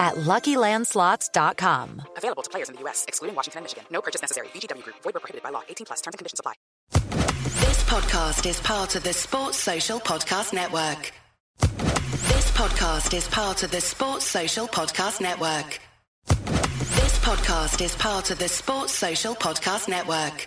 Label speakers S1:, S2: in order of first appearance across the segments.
S1: at LuckyLandSlots.com.
S2: Available to players in the U.S., excluding Washington and Michigan. No purchase necessary. VGW Group. Void were prohibited by law. 18 plus. Terms and conditions apply.
S3: This podcast is part of the Sports Social Podcast Network. This podcast is part of the Sports Social Podcast Network. This podcast is part of the Sports Social Podcast Network.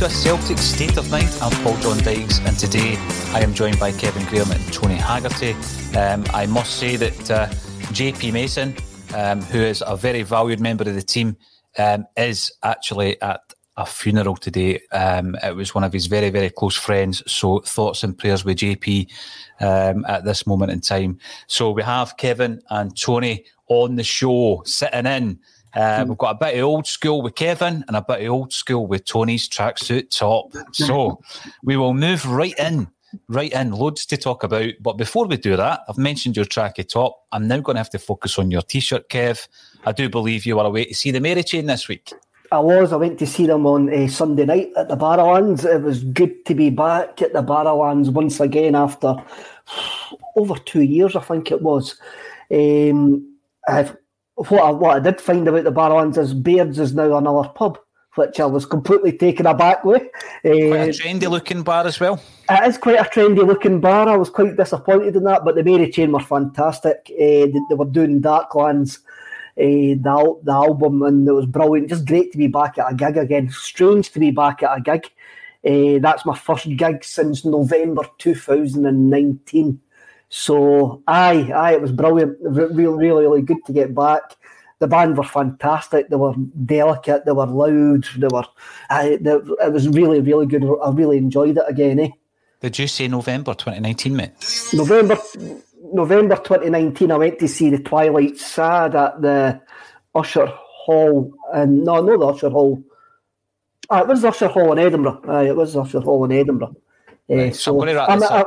S4: To a Celtic State of Mind. I'm Paul John Dykes, and today I am joined by Kevin Graham and Tony Haggerty. Um, I must say that uh, JP Mason, um, who is a very valued member of the team, um, is actually at a funeral today. Um, it was one of his very, very close friends. So thoughts and prayers with JP um, at this moment in time. So we have Kevin and Tony on the show, sitting in. Uh, we've got a bit of old school with Kevin and a bit of old school with Tony's tracksuit top. So we will move right in, right in. Loads to talk about. But before we do that, I've mentioned your tracky top. I'm now going to have to focus on your t-shirt, Kev. I do believe you were away to see the Mary Chain this week.
S5: I was. I went to see them on uh, Sunday night at the Barrowlands. It was good to be back at the Barrowlands once again after over two years, I think it was. Um, I've what I, what I did find about the Barrowlands is Bairds is now another pub, which I was completely taken aback with.
S4: Quite a uh, trendy looking bar as well.
S5: It is quite a trendy looking bar. I was quite disappointed in that, but the Mary Chain were fantastic. Uh, they, they, were doing Darklands, uh, the, the album, and it was brilliant. Just great to be back at a gig again. Strange to be back at a gig. Uh, that's my first gig since November 2019. So, aye, aye, it was brilliant. Really, really, really good to get back. The band were fantastic. They were delicate. They were loud. They were. Aye, they, it was really, really good. I really enjoyed it again. Eh?
S4: Did you say November 2019, mate?
S5: November, November 2019. I went to see the Twilight Sad at the Usher Hall, and no, not the Usher Hall. Ah, it was Usher Hall in Edinburgh. Aye, it was Usher Hall in Edinburgh. Uh, so I, I,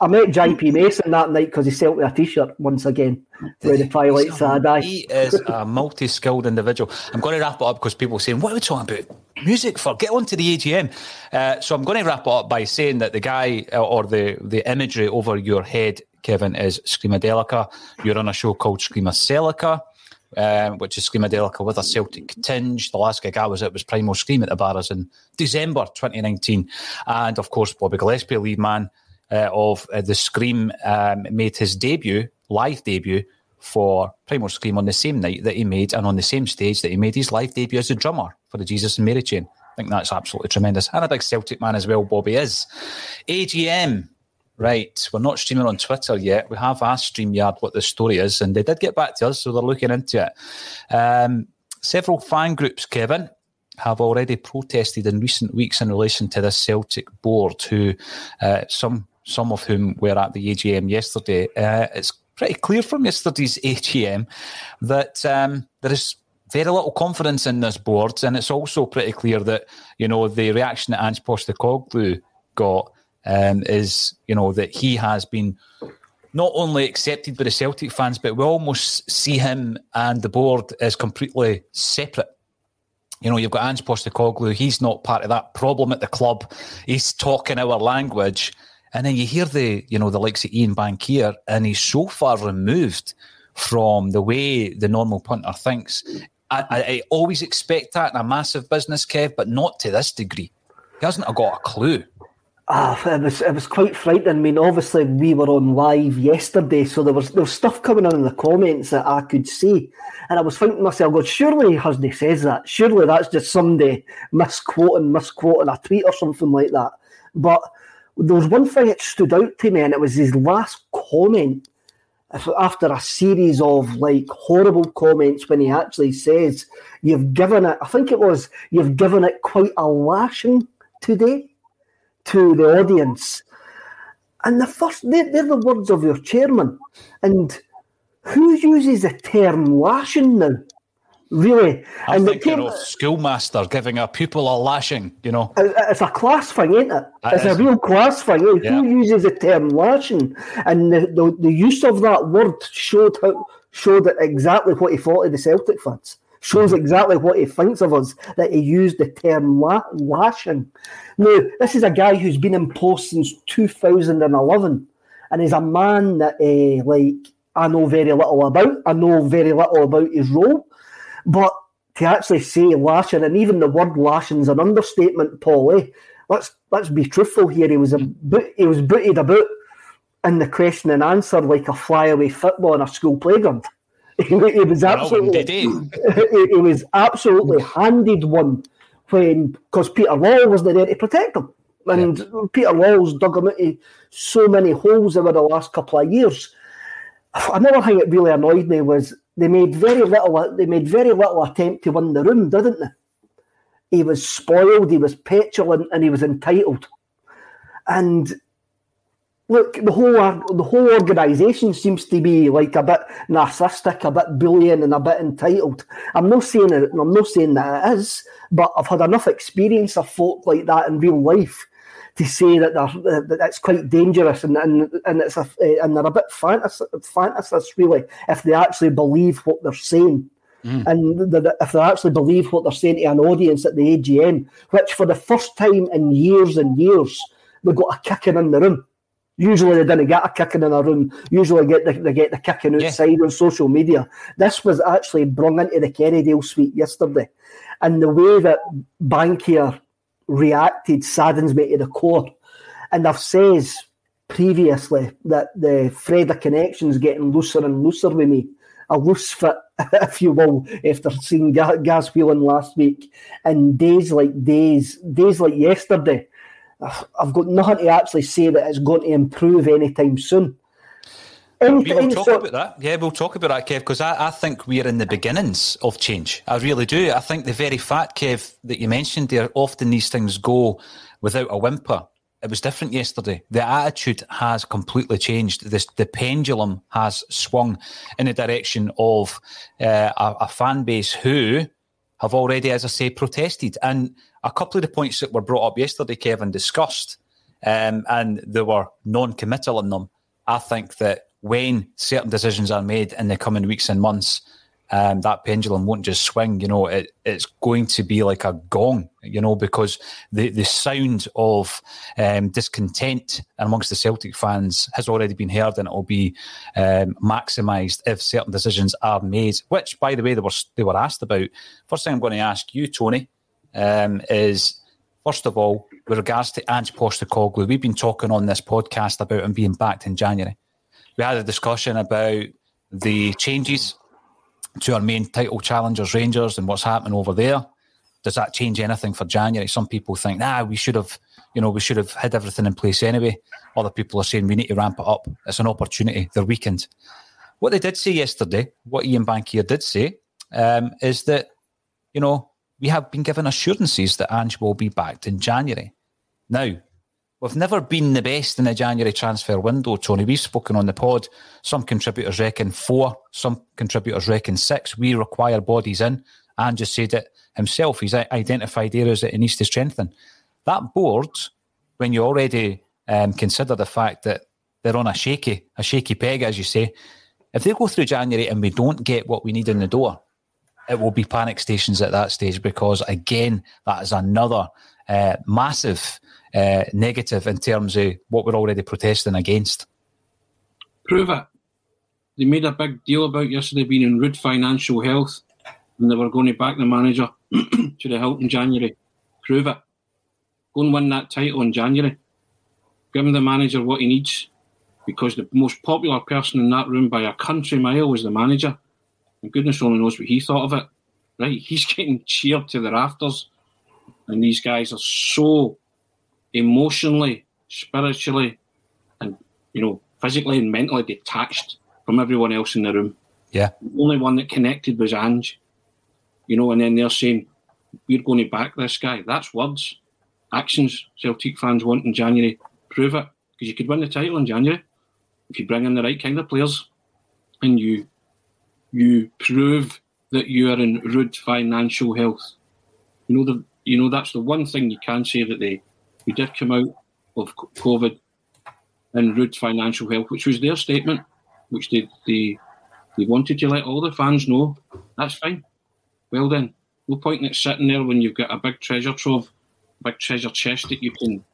S5: I, met JP Mason that night because he sent me a T-shirt once again with the Twilight Sad
S4: He is a multi-skilled individual. I'm going to wrap it up because people are saying, "What are we talking about music for?" Get on to the AGM. Uh, so I'm going to wrap it up by saying that the guy uh, or the the imagery over your head, Kevin, is Screamadelica. You're on a show called Screamaselica um, which is Screamadelica with a Celtic tinge. The last gig I was at was Primal Scream at the Barras in December 2019. And of course, Bobby Gillespie, lead man uh, of uh, the Scream, um, made his debut, live debut, for Primal Scream on the same night that he made and on the same stage that he made his live debut as a drummer for the Jesus and Mary chain. I think that's absolutely tremendous. And a big Celtic man as well, Bobby is. AGM, Right, we're not streaming on Twitter yet. We have asked StreamYard what the story is, and they did get back to us, so they're looking into it. Um, several fan groups, Kevin, have already protested in recent weeks in relation to the Celtic board, who uh, some some of whom were at the AGM yesterday. Uh, it's pretty clear from yesterday's AGM that um, there is very little confidence in this board, and it's also pretty clear that you know the reaction that Ange Postecoglou got um, is you know that he has been not only accepted by the Celtic fans, but we almost see him and the board as completely separate. You know, you've got Ange Postecoglou; he's not part of that problem at the club. He's talking our language, and then you hear the you know the likes of Ian Bankier, and he's so far removed from the way the normal punter thinks. I, I always expect that in a massive business, Kev, but not to this degree. He hasn't got a clue.
S5: Ah, it was it was quite frightening. I mean, obviously we were on live yesterday, so there was there was stuff coming on in the comments that I could see, and I was thinking to myself, "God, surely Husney says that. Surely that's just somebody misquoting misquoting a tweet or something like that." But there was one thing that stood out to me, and it was his last comment after a series of like horrible comments when he actually says, "You've given it." I think it was you've given it quite a lashing today to the audience. And the first, they're, they're the words of your chairman. And who uses the term lashing now? Really?
S4: I'm and thinking of schoolmaster giving a pupil a lashing, you know.
S5: It's a class thing, ain't it? That it's is. a real class thing. Eh? Yeah. Who uses the term lashing? And the, the, the, use of that word showed how, showed exactly what he thought of the Celtic fans shows exactly what he thinks of us that he used the term la- lashing. Now, this is a guy who's been in post since 2011, and he's a man that, uh, like, I know very little about. I know very little about his role, but to actually say lashing, and even the word lashing is an understatement, Paul. Eh? Let's let's be truthful here. He was a he was booted about in the question and answer like a flyaway football in a school playground. He, he was absolutely he? he was absolutely handed one when because Peter Lawwell wasn't there to protect him. And yeah. Peter Lawwell's dug him into so many holes over the last couple of years. Another thing that really annoyed me was they made very little they made very little attempt to win the room, didn't they? He was spoiled, he was petulant, and he was entitled. And look, the whole the whole organisation seems to be like a bit narcissistic, a bit bullying, and a bit entitled. I'm not saying it. I'm not saying that it is, but I've had enough experience of folk like that in real life to say that they're that it's quite dangerous and and, and it's a, and they're a bit fantasy, fantasists really if they actually believe what they're saying. Mm. And if they actually believe what they're saying to an audience at the AGM, which for the first time in years and years, we got a kicking in the room Usually they didn't get a kicking in a room. Usually get the, they get the kicking outside yeah. on social media. This was actually brought into the Kerrydale suite yesterday. And the way that Bankier reacted saddens me to the core. And I've says previously that the of connections getting looser and looser with me. A loose fit, if you will, after seeing Gaz Whelan last week. And days like days, days like yesterday, I've got nothing to actually say that it's going to improve anytime soon.
S4: we will talk so, about that. Yeah, we'll talk about that, Kev, because I, I, think we're in the beginnings of change. I really do. I think the very fact, Kev, that you mentioned there, often these things go without a whimper. It was different yesterday. The attitude has completely changed. This, the pendulum has swung in the direction of uh, a, a fan base who have already, as I say, protested. And a couple of the points that were brought up yesterday, Kevin, discussed um, and they were non-committal in them. I think that when certain decisions are made in the coming weeks and months, um, that pendulum won't just swing. You know, it, it's going to be like a gong. You know, because the the sound of um, discontent amongst the Celtic fans has already been heard, and it will be um, maximised if certain decisions are made. Which, by the way, they were they were asked about. First thing I'm going to ask you, Tony, um, is first of all, with regards to Ange Postecoglou, we've been talking on this podcast about him being backed in January. We had a discussion about the changes to our main title challengers, Rangers, and what's happening over there. Does that change anything for January? Some people think, nah, we should have, you know, we should have had everything in place anyway. Other people are saying we need to ramp it up. It's an opportunity. They're weakened. What they did say yesterday, what Ian Bankier did say, um, is that, you know, we have been given assurances that Ange will be backed in January. Now, We've never been the best in the January transfer window, Tony. We've spoken on the pod. Some contributors reckon four, some contributors reckon six. We require bodies in. Just said it himself. He's identified areas that he needs to strengthen. That board, when you already um, consider the fact that they're on a shaky, a shaky peg, as you say, if they go through January and we don't get what we need in the door, it will be panic stations at that stage because again, that is another uh, massive uh, negative in terms of what we're already protesting against.
S6: Prove it. They made a big deal about yesterday being in rude financial health and they were going to back the manager to the Hilton January. Prove it. Go and win that title in January. Give him the manager what he needs because the most popular person in that room by a country mile was the manager. And goodness only knows what he thought of it. Right? He's getting cheered to the rafters. And these guys are so emotionally, spiritually, and you know, physically and mentally detached from everyone else in the room.
S4: Yeah.
S6: The only one that connected was Ange. You know, and then they're saying, We're going to back this guy. That's words. Actions Celtic fans want in January. Prove it. Because you could win the title in January if you bring in the right kind of players and you you prove that you are in rude financial health. You know the you know that's the one thing you can say that they we did come out of COVID in rude financial health, which was their statement, which they, they, they wanted to let all the fans know. That's fine. Well then, no point in it sitting there when you've got a big treasure trove, big treasure chest that you can,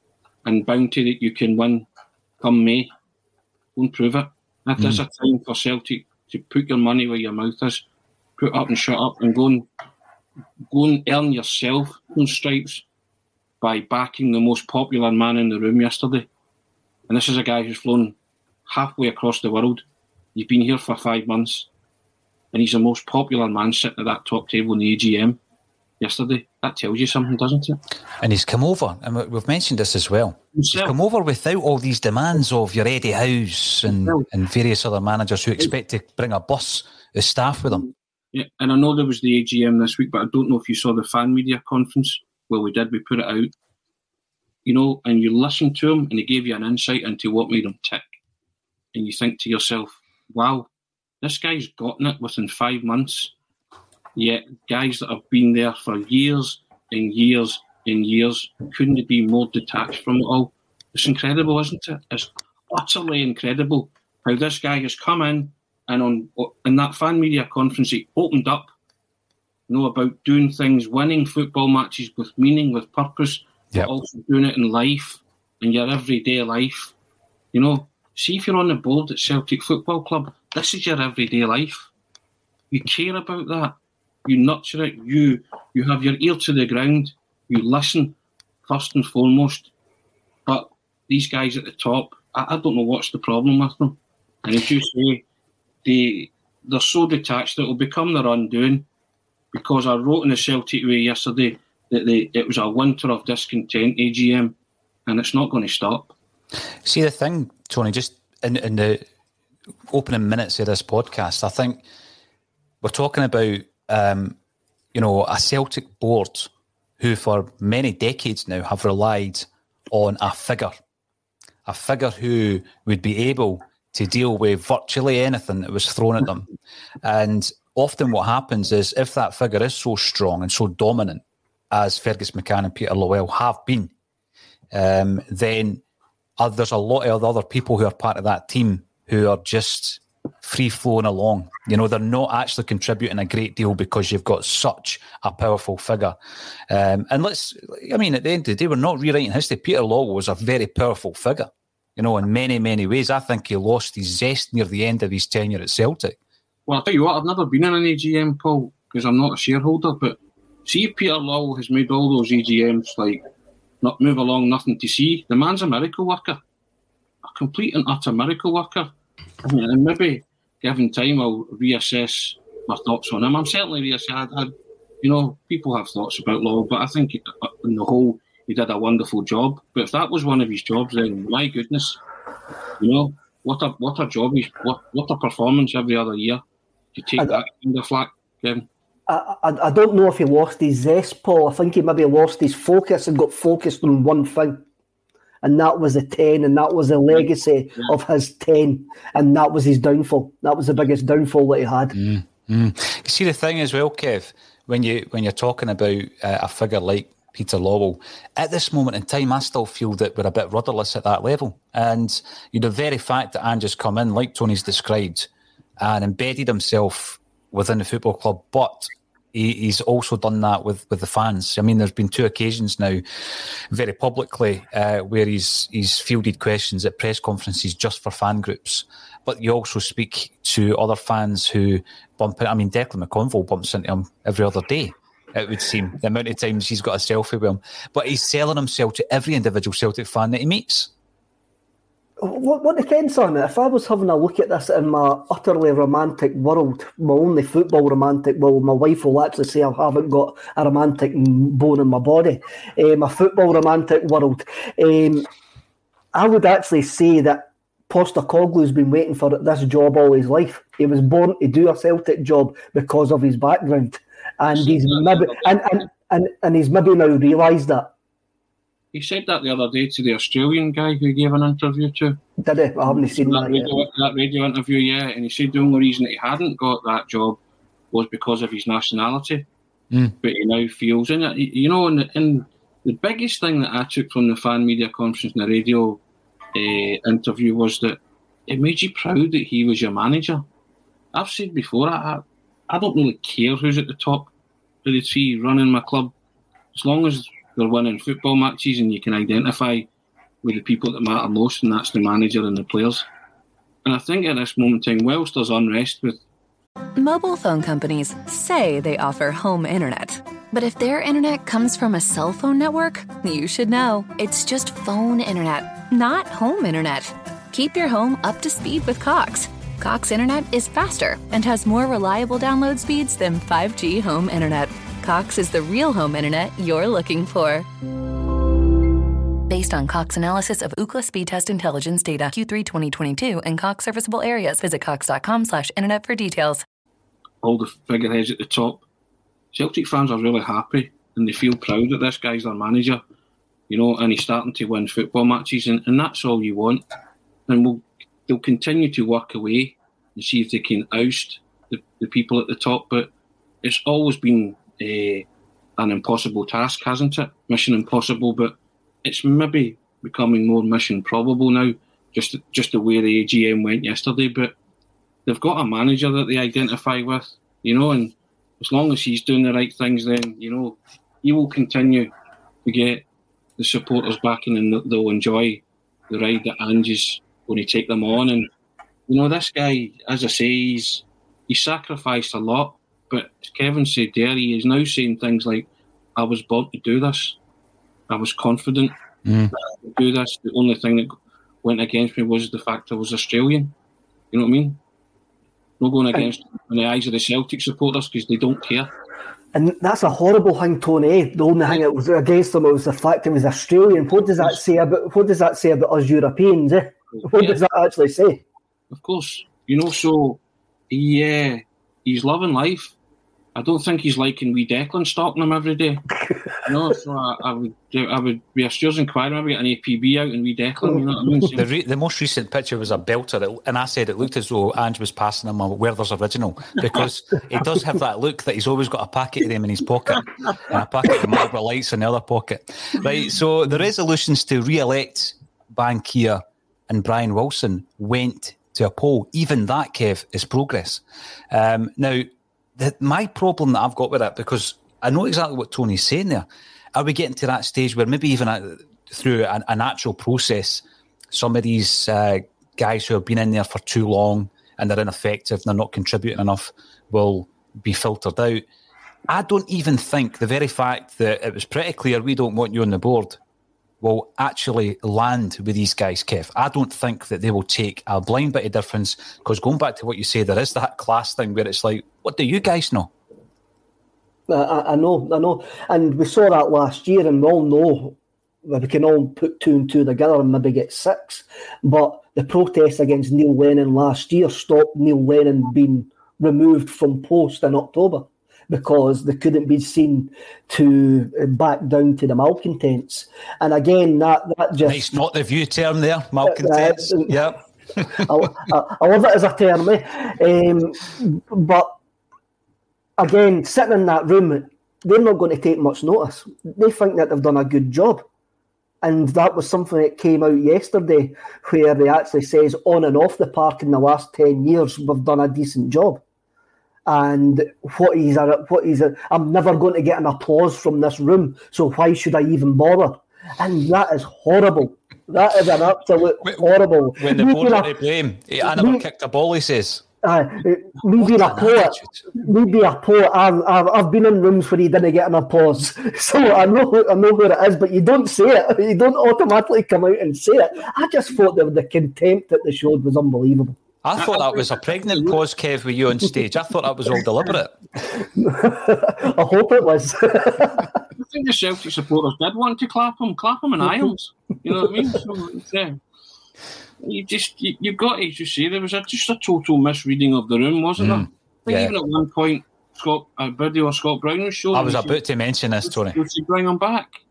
S6: and bounty that you can win come May. And prove it. That mm. there's a time for Celtic to put your money where your mouth is, put up and shut up and go and go and earn yourself those stripes by backing the most popular man in the room yesterday. And this is a guy who's flown halfway across the world. He's been here for five months, and he's the most popular man sitting at that top table in the AGM yesterday. That tells you something, doesn't it?
S4: And he's come over, and we've mentioned this as well. Himself. He's come over without all these demands of your Eddie Howe's and, and various other managers who expect to bring a bus of staff with them.
S6: Yeah, and I know there was the AGM this week, but I don't know if you saw the fan media conference well, we did. We put it out. You know, and you listen to him, and he gave you an insight into what made him tick. And you think to yourself, "Wow, this guy's gotten it within five months." Yet guys that have been there for years and years and years couldn't be more detached from it all. It's incredible, isn't it? It's utterly incredible how this guy has come in and on in that fan media conference he opened up you know about doing things, winning football matches with meaning, with purpose, yep. but also doing it in life, in your everyday life. You know, see if you're on the board at Celtic Football Club, this is your everyday life. You care about that. You nurture it. You you have your ear to the ground. You listen first and foremost. But these guys at the top, I, I don't know what's the problem with them. And as you say, they they're so detached that it will become their undoing because I wrote in the Celtic Way yesterday that they, it was a winter of discontent AGM, and it's not going to stop.
S4: See the thing, Tony, just in, in the opening minutes of this podcast, I think we're talking about um, you know a Celtic board who, for many decades now, have relied on a figure, a figure who would be able to deal with virtually anything that was thrown at them, and often what happens is if that figure is so strong and so dominant as Fergus McCann and Peter Lawwell have been, um, then uh, there's a lot of other people who are part of that team who are just free flowing along. You know, they're not actually contributing a great deal because you've got such a powerful figure. Um, and let's, I mean, at the end of the day, we're not rewriting history. Peter Law was a very powerful figure, you know, in many, many ways. I think he lost his zest near the end of his tenure at Celtic.
S6: Well, I'll tell you what, I've never been in an AGM, Paul, because I'm not a shareholder, but see Peter Law has made all those AGMs like not move along, nothing to see. The man's a miracle worker, a complete and utter miracle worker. And maybe given time, I'll reassess my thoughts on him. I'm certainly reassess. I, I, you know, people have thoughts about Law, but I think uh, uh, in the whole, he did a wonderful job. But if that was one of his jobs, then my goodness, you know, what a what a job he's what what a performance every other year. To take I, that kind of flack, Kevin.
S5: I, I, I don't know if he lost his zest, Paul. I think he maybe lost his focus and got focused on one thing and that was the 10 and that was the legacy yeah. of his 10 and that was his downfall that was the biggest downfall that he had
S4: mm, mm. you see the thing as well kev when you when you're talking about uh, a figure like Peter Lawwell. At this moment in time, I still feel that we're a bit rudderless at that level. And you know, the very fact that Ange's come in, like Tony's described, and embedded himself within the football club, but he, he's also done that with, with the fans. I mean, there's been two occasions now, very publicly, uh, where he's he's fielded questions at press conferences just for fan groups. But you also speak to other fans who bump. I mean, Declan McConville bumps into him every other day. It would seem the amount of times he's got a selfie with him, but he's selling himself to every individual Celtic fan that he meets
S5: what, what depends on it? If I was having a look at this in my utterly romantic world, my only football romantic, well, my wife will actually say I haven't got a romantic bone in my body. Um, a football romantic world, um, I would actually say that Postecoglou's been waiting for this job all his life. He was born to do a Celtic job because of his background, and he's maybe and, and, and, and he's maybe now realised that.
S6: He said that the other day to the Australian guy who gave an interview to.
S5: Did he? I haven't seen that,
S6: that radio, that radio interview yet. And he said the only reason that he hadn't got that job was because of his nationality. Mm. But he now feels in it. You know, and, and the biggest thing that I took from the fan media conference and the radio uh, interview was that it made you proud that he was your manager. I've said before, I, I don't really care who's at the top of the tree running my club. As long as they're winning football matches and you can identify with the people that matter most, and that's the manager and the players. And I think at this moment in time, whilst there's unrest with
S7: mobile phone companies say they offer home internet. But if their internet comes from a cell phone network, you should know it's just phone internet, not home internet. Keep your home up to speed with Cox. Cox internet is faster and has more reliable download speeds than 5G home internet. Cox is the real home internet you're looking for. Based on Cox analysis of Ookla speed test intelligence data Q3 2022 and Cox serviceable areas, visit cox.com slash internet for details.
S6: All the figureheads at the top. Celtic fans are really happy and they feel proud that this guy's their manager, you know, and he's starting to win football matches, and, and that's all you want. And we'll, they'll continue to work away and see if they can oust the, the people at the top, but it's always been an impossible task, hasn't it? Mission impossible, but it's maybe becoming more mission probable now. Just just the way the AGM went yesterday, but they've got a manager that they identify with, you know, and as long as he's doing the right things, then you know he will continue to get the supporters backing, and they'll enjoy the ride that Ange's going to take them on. And you know, this guy, as I say, he's he sacrificed a lot but Kevin said there, he is now saying things like, I was born to do this. I was confident mm. to do this. The only thing that went against me was the fact I was Australian. You know what I mean? No going against in the eyes of the Celtic supporters because they don't care.
S5: And that's a horrible thing, Tony. The only thing that was against them was the fact he was Australian. What does that say about what does that say about us Europeans? Eh? What yeah. does that actually say?
S6: Of course, you know. So, yeah, he's loving life. I don't think he's liking wee Declan stalking him every day. no, so I, I, would I would be a Steers inquiry maybe get an APB out and wee Declan. You know what I mean?
S4: the, re- the most recent picture was a belter, that, and I said it looked as though Ange was passing him a Werther's original because it does have that look that he's always got a packet of them in his pocket and a packet of Marlboro Lights in the other pocket. Right, so the resolutions to re-elect Bankier and Brian Wilson went to a poll. Even that, Kev, is progress. Um, now, the, my problem that I've got with it, because I know exactly what Tony's saying there. Are we getting to that stage where maybe even a, through a, a, natural process, some of these uh, guys who have been in there for too long and they're ineffective and they're not contributing enough will be filtered out? I don't even think the very fact that it was pretty clear we don't want you on the board will actually land with these guys, Kev. I don't think that they will take a blind bit of difference because going back to what you say, there is that class thing where it's like, what do you guys know?
S5: I, I know, I know. And we saw that last year, and we all know we can all put two and two together and maybe get six. But the protest against Neil Lennon last year stopped Neil Lennon being removed from post in October because they couldn't be seen to back down to the malcontents. And again, that that just
S4: it's not the view term there, malcontents. Uh, yeah. I,
S5: I, I, love it as a term, eh? um, but again, sitting in that room, they're not going to take much notice. They think that they've done a good job. And that was something that came out yesterday where they actually says on and off the park in the last 10 years, we've done a decent job. And what he's a, what he's a, I'm never going to get an applause from this room, so why should I even bother? And that is horrible. That is an absolute horrible.
S4: When the board are to blame, I never kicked a ball, he says.
S5: Uh, me being a poet, me being a poet, I've, I've, I've been in rooms where you didn't get an applause, so I know I know where it is. But you don't say it; you don't automatically come out and say it. I just thought that the contempt that they showed was unbelievable.
S4: I thought that was a pregnant pause, Kev, with you on stage. I thought that was all deliberate.
S5: I hope it was.
S6: I think the Celtic supporters did want to clap him, clap him in aisles. You know what I mean? So, yeah you just you, you got to just say there was a, just a total misreading of the room, wasn't mm. there? I think yeah. even at one point, Scott uh, Birdie or Scott Brown was showing.
S4: I was about to mention this, Tony.
S6: Should she bring him back?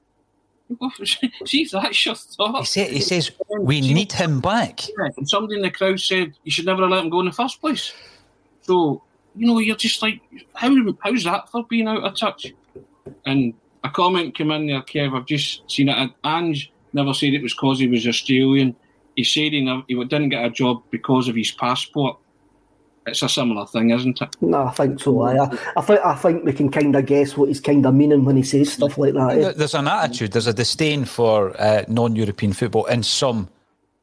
S6: Jeez, that's your thought.
S4: He, say, he says we need him back.
S6: Yeah, and somebody in the crowd said you should never have let him go in the first place. So you know, you're just like, how how's that for being out of touch? And a comment came in there, Kev. I've just seen it. Ange never said it was because he was Australian he said he, never, he didn't get a job because of his passport. It's a similar thing, isn't it?
S5: No, I think so. I, I think I think we can kind of guess what he's kind of meaning when he says stuff like that.
S4: Eh? There's an attitude, there's a disdain for uh, non-European football in some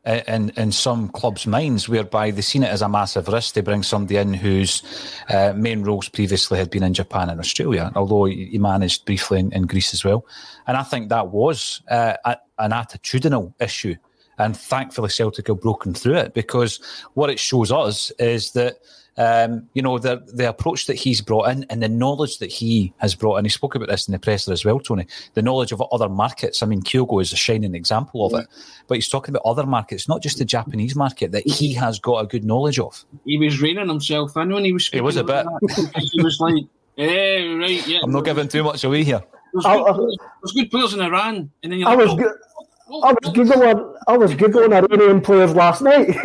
S4: uh, in in some clubs' minds, whereby they've seen it as a massive risk to bring somebody in whose uh, main roles previously had been in Japan and Australia, although he managed briefly in, in Greece as well. And I think that was uh, a, an attitudinal issue and thankfully, Celtic have broken through it because what it shows us is that. Um, you know the the approach that he's brought in and the knowledge that he has brought in. He spoke about this in the presser as well, Tony. The knowledge of other markets. I mean, Kyogo is a shining example of it. But he's talking about other markets, not just the Japanese market that he has got a good knowledge of.
S6: He was reining himself in when he was.
S4: He was a bit.
S6: he was like, "Yeah, right, yeah."
S4: I'm not giving too much away here.
S6: There's good, players, there's good players in Iran, and then you're like,
S5: I was oh, good. I was googling. I was googling Iranian players last night.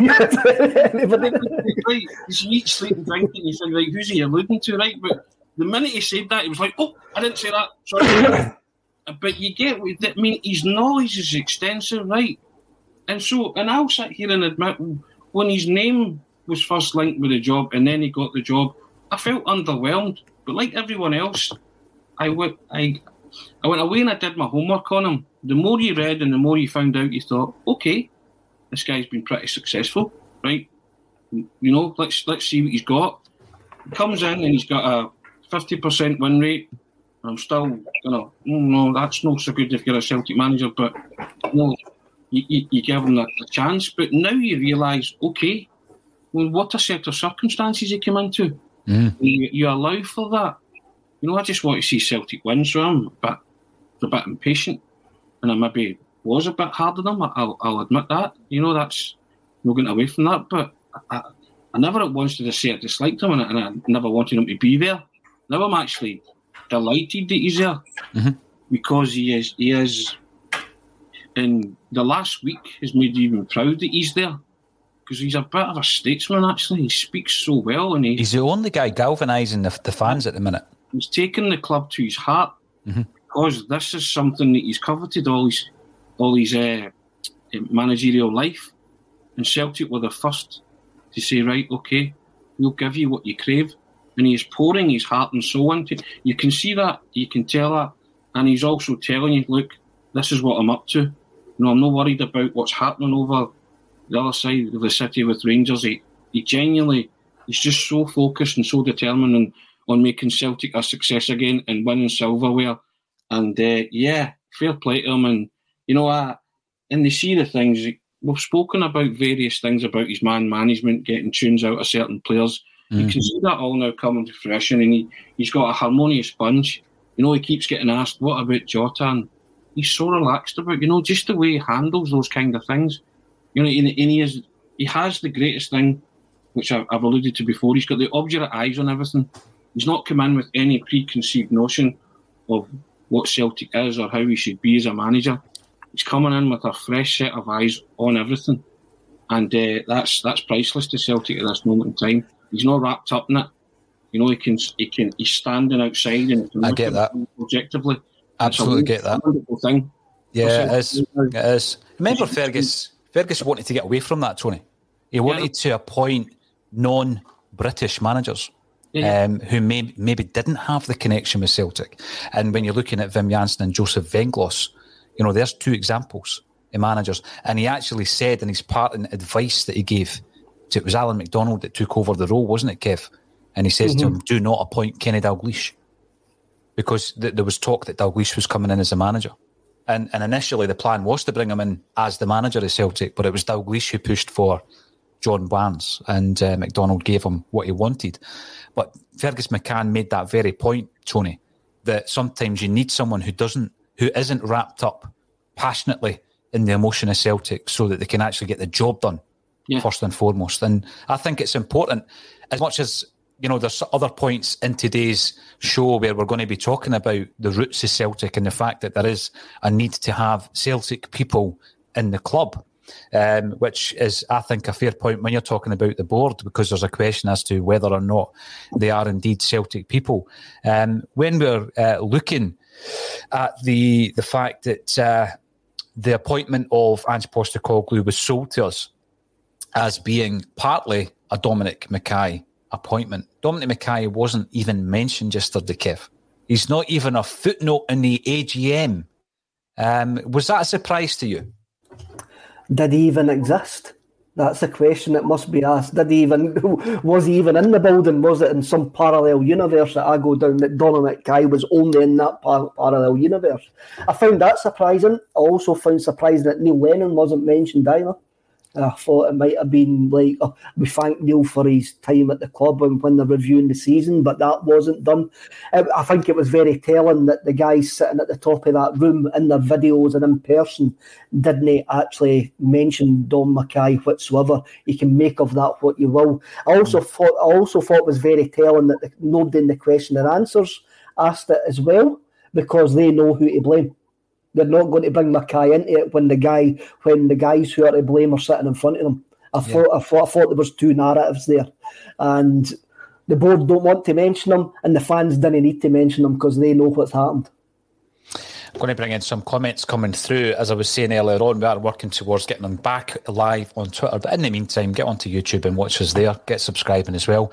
S6: right, you eat, sleep, and drink, and you say, "Right, who's he alluding to?" Right, but the minute he said that, he was like, "Oh, I didn't say that." Sorry. but you get, what I mean, his knowledge is extensive, right? And so, and I'll sit here and admit, when his name was first linked with the job, and then he got the job, I felt underwhelmed. But like everyone else, I would I, I went away and I did my homework on him the more you read and the more you found out, you thought, okay, this guy's been pretty successful, right? You know, let's let's see what he's got. He comes in and he's got a fifty percent win rate. I'm still, you know, mm, no, that's not so good if you're a Celtic manager, but you know, you, you, you give him a, a, chance. But now you realise, okay, well, what a set of circumstances he came into. Mm. You, you, allow for that. You know, I just want to see Celtic win, so I'm a bit, a bit impatient and I maybe was a bit hard on them. I'll, I'll admit that. You know, that's no getting away from that. But I, I never once did I say I disliked him, and I, and I, never wanted him to be there. Now I'm actually delighted that he's there mm-hmm. because he is. He is. In the last week has made me even proud that he's there because he's a bit of a statesman. Actually, he speaks so well, and he,
S4: he's the only guy galvanising the, the fans at the minute.
S6: He's taken the club to his heart. Mm-hmm because this is something that he's coveted all his all his uh, managerial life. And Celtic were the first to say, right, okay, we'll give you what you crave. And he's pouring his heart and soul into it. You can see that, you can tell that. And he's also telling you, look, this is what I'm up to. No, I'm not worried about what's happening over the other side of the city with Rangers. He, he genuinely, he's just so focused and so determined on, on making Celtic a success again and winning silverware. And uh, yeah, fair play to him. And, you know, uh, and they see the things, we've spoken about various things about his man management, getting tunes out of certain players. Mm. You can see that all now coming to fruition, and he, he's got a harmonious bunch. You know, he keeps getting asked, what about Jota? And he's so relaxed about, you know, just the way he handles those kind of things. You know, and, and he is he has the greatest thing, which I've, I've alluded to before. He's got the obdurate eyes on everything. He's not come in with any preconceived notion of what Celtic is or how he should be as a manager. He's coming in with a fresh set of eyes on everything, and uh, that's that's priceless to Celtic at this moment in time. He's not wrapped up in it. You know, he can he can he's standing outside and
S4: I get that
S6: objectively.
S4: Absolutely get that.
S6: Thing.
S4: Yeah, it is. It is. Remember Fergus? Fergus wanted to get away from that, Tony. He wanted yeah. to appoint non-British managers. Yeah. Um, who may, maybe didn't have the connection with Celtic. And when you're looking at Wim Jansen and Joseph Venglos, you know, there's two examples of managers. And he actually said in his part in advice that he gave, to, it was Allan MacDonald that took over the role, wasn't it, Kev? And he says mm-hmm. to him, do not appoint Kenny Dalglish because th- there was talk that Dalglish was coming in as a manager. And, and initially the plan was to bring him in as the manager of Celtic, but it was Dalglish who pushed for John Barnes and uh, McDonald gave him what he wanted. But Fergus McCann made that very point, Tony, that sometimes you need someone who doesn't, who isn't wrapped up passionately in the emotion of Celtic so that they can actually get the job done yeah. first and foremost. And I think it's important as much as you know, there's other points in today's show where we're going to be talking about the roots of Celtic and the fact that there is a need to have Celtic people in the club. Um, which is, I think, a fair point when you're talking about the board, because there's a question as to whether or not they are indeed Celtic people. Um, when we're uh, looking at the the fact that uh, the appointment of Ange Postecoglou was sold to us as being partly a Dominic McKay appointment. Dominic McKay wasn't even mentioned yesterday, Kev. He's not even a footnote in the AGM. Um, was that a surprise to you?
S5: Did he even exist? That's a question that must be asked. Did he even was he even in the building? Was it in some parallel universe that I go down that Dominic McKay was only in that par- parallel universe? I found that surprising. I also found surprising that Neil Lennon wasn't mentioned either. I thought it might have been like oh, we thank Neil for his time at the club and when they're reviewing the season, but that wasn't done. I think it was very telling that the guys sitting at the top of that room in their videos and in person didn't actually mention Don McKay whatsoever. You can make of that what you will. I also mm. thought I also thought it was very telling that the, nobody in the question and answers asked it as well because they know who to blame. They're not going to bring McKay into it when the guy when the guys who are to blame are sitting in front of them. I yeah. thought I thought I thought there was two narratives there, and the board don't want to mention them, and the fans didn't need to mention them because they know what's happened.
S4: I'm going to bring in some comments coming through. As I was saying earlier on, we are working towards getting them back live on Twitter. But in the meantime, get onto YouTube and watch us there. Get subscribing as well.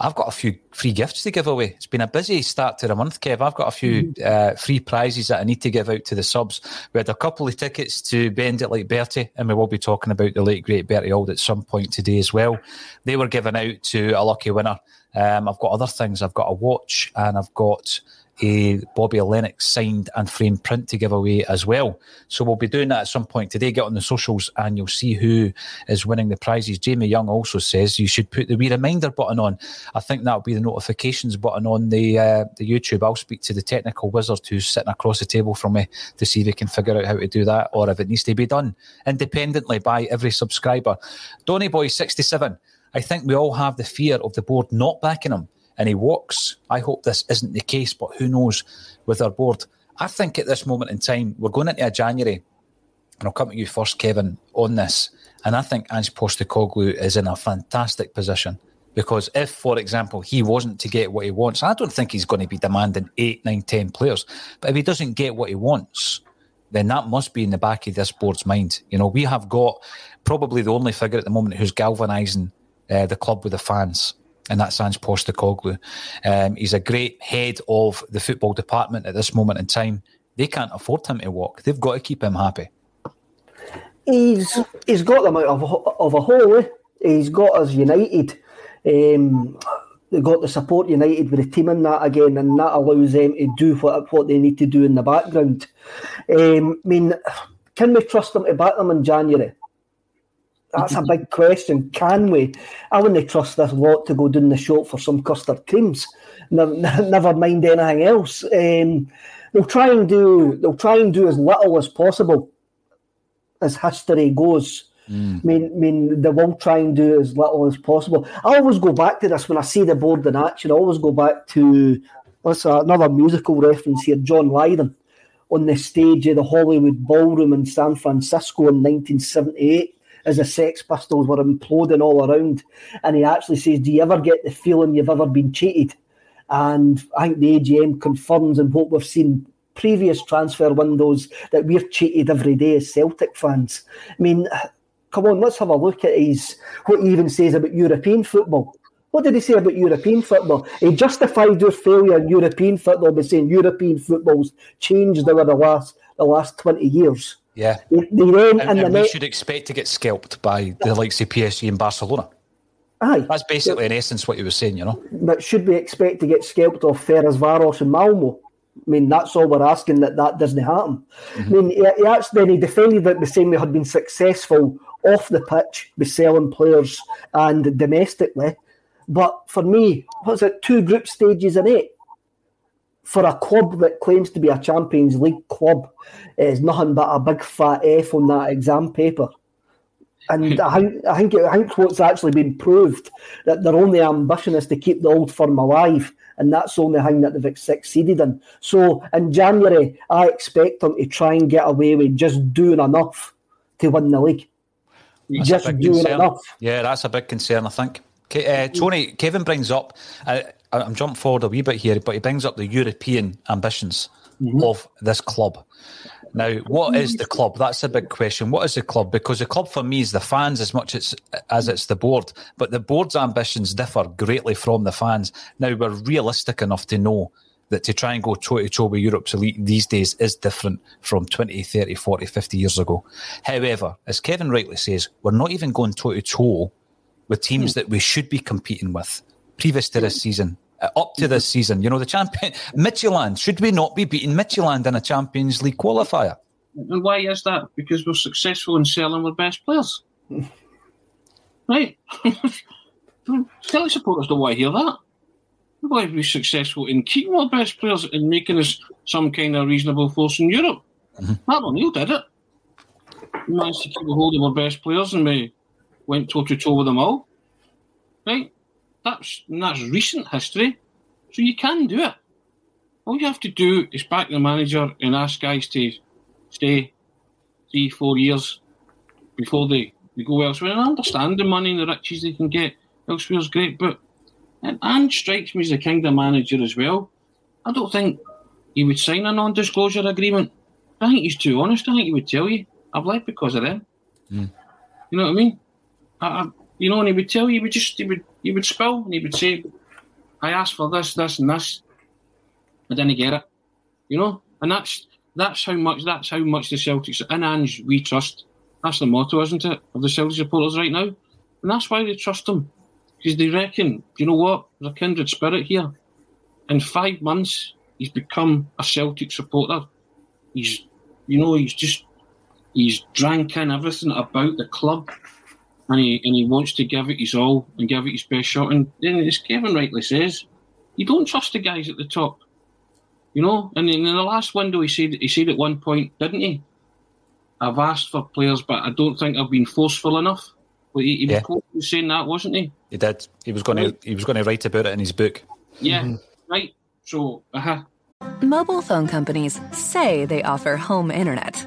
S4: I've got a few free gifts to give away. It's been a busy start to the month, Kev. I've got a few mm-hmm. uh, free prizes that I need to give out to the subs. We had a couple of tickets to Bend It Like Bertie, and we will be talking about the late, great Bertie Auld at some point today as well. They were given out to a lucky winner. Um, I've got other things. I've got a watch and I've got a Bobby Lennox signed and framed print to give away as well. So we'll be doing that at some point today. Get on the socials and you'll see who is winning the prizes. Jamie Young also says you should put the wee reminder button on. I think that'll be the notifications button on the uh, the YouTube. I'll speak to the technical wizard who's sitting across the table from me to see if he can figure out how to do that or if it needs to be done independently by every subscriber. Donny Boy 67. I think we all have the fear of the board not backing him and he walks. I hope this isn't the case, but who knows with our board. I think at this moment in time, we're going into a January, and I'll come to you first, Kevin, on this. And I think Ange Postecoglou is in a fantastic position because if, for example, he wasn't to get what he wants, I don't think he's going to be demanding eight, nine, ten players. But if he doesn't get what he wants, then that must be in the back of this board's mind. You know, we have got probably the only figure at the moment who's galvanising uh, the club with the fans, and that's Ange Postecoglou. Um, he's a great head of the football department at this moment in time. They can't afford him to walk. They've got to keep him happy.
S5: He's he's got them out of, of a hole. Eh? He's got us united. Um, they got the support united with the team in that again, and that allows them to do what what they need to do in the background. Um, I mean, can we trust them to back them in January? That's a big question. Can we? I wouldn't trust this lot to go down the shop for some custard creams. Never, never mind anything else. Um, they'll try and do. They'll try and do as little as possible, as history goes. Mm. I, mean, I mean, they will try and do as little as possible. I always go back to this when I see the board in action. I always go back to what's uh, another musical reference here, John Lydon on the stage of the Hollywood Ballroom in San Francisco in 1978 as the Sex Pistols were imploding all around. And he actually says, Do you ever get the feeling you've ever been cheated? And I think the AGM confirms in what we've seen previous transfer windows that we're cheated every day as Celtic fans. I mean, come on, let's have a look at his what he even says about European football. What did he say about European football? He justified your failure in European football by saying European football's changed over the last the last twenty years.
S4: Yeah,
S5: they, they
S4: then and, and we net... should expect to get scalped by the likes of PSG and Barcelona.
S5: Aye,
S4: that's basically in essence what you were saying. You know,
S5: but should we expect to get scalped off Ferencvaros and Malmo? I mean, that's all we're asking that that doesn't happen. Mm-hmm. I mean, he, he actually then he defended it by saying we had been successful off the pitch by selling players and domestically. But for me, what's it, two group stages in eight? For a club that claims to be a Champions League club, is nothing but a big fat F on that exam paper. And I think, I think, I think what's actually been proved that their only ambition is to keep the old firm alive, and that's the only thing that they've succeeded in. So in January, I expect them to try and get away with just doing enough to win the league.
S4: That's
S5: just doing
S4: concern.
S5: enough.
S4: Yeah, that's a big concern, I think. Uh, Tony, Kevin brings up, uh, I'm jumping forward a wee bit here, but he brings up the European ambitions mm-hmm. of this club. Now, what is the club? That's a big question. What is the club? Because the club for me is the fans as much as, as it's the board, but the board's ambitions differ greatly from the fans. Now, we're realistic enough to know that to try and go toe to toe with Europe's elite these days is different from 20, 30, 40, 50 years ago. However, as Kevin rightly says, we're not even going toe to toe with teams that we should be competing with previous to this season. Uh, up to this season, you know, the champion Midtjylland. Should we not be beating Midtjylland in a Champions League qualifier?
S6: And why is that? Because we're successful in selling our best players, right? Celtic supporters don't want to hear that. We want to be successful in keeping our best players and making us some kind of reasonable force in Europe. Mm-hmm. Martin O'Neill did it. He managed to keep a hold of our best players and we went toe to toe with them all. Right? That's that's recent history. So you can do it. All you have to do is back the manager and ask guys to stay three, four years before they, they go elsewhere. And I understand the money and the riches they can get elsewhere is great, but and, strikes me as a kind of manager as well. I don't think he would sign a non-disclosure agreement. I think he's too honest. I think he would tell you, I've left because of them. Mm. You know what I mean? I, I, you know, and he would tell you, he would just, he would, he would spill, and he would say, "I asked for this, this, and this. I didn't get it." You know, and that's that's how much that's how much the Celtics and Ange we trust. That's the motto, isn't it, of the Celtics supporters right now, and that's why they trust him because they reckon, you know what, there's a kindred spirit here. In five months, he's become a Celtic supporter. He's, you know, he's just he's drank in everything about the club and he and he wants to give it his all and give it his best shot. And then, as Kevin rightly says, you don't trust the guys at the top, you know. And in the last window, he said he said at one point, didn't he? I've asked for players, but I don't think I've been forceful enough. But he, he yeah. was saying that, wasn't he?
S4: He did. He was going right. to. He was going to write about it in his book.
S6: Yeah. Mm-hmm. Right. So, uh huh.
S7: Mobile phone companies say they offer home internet.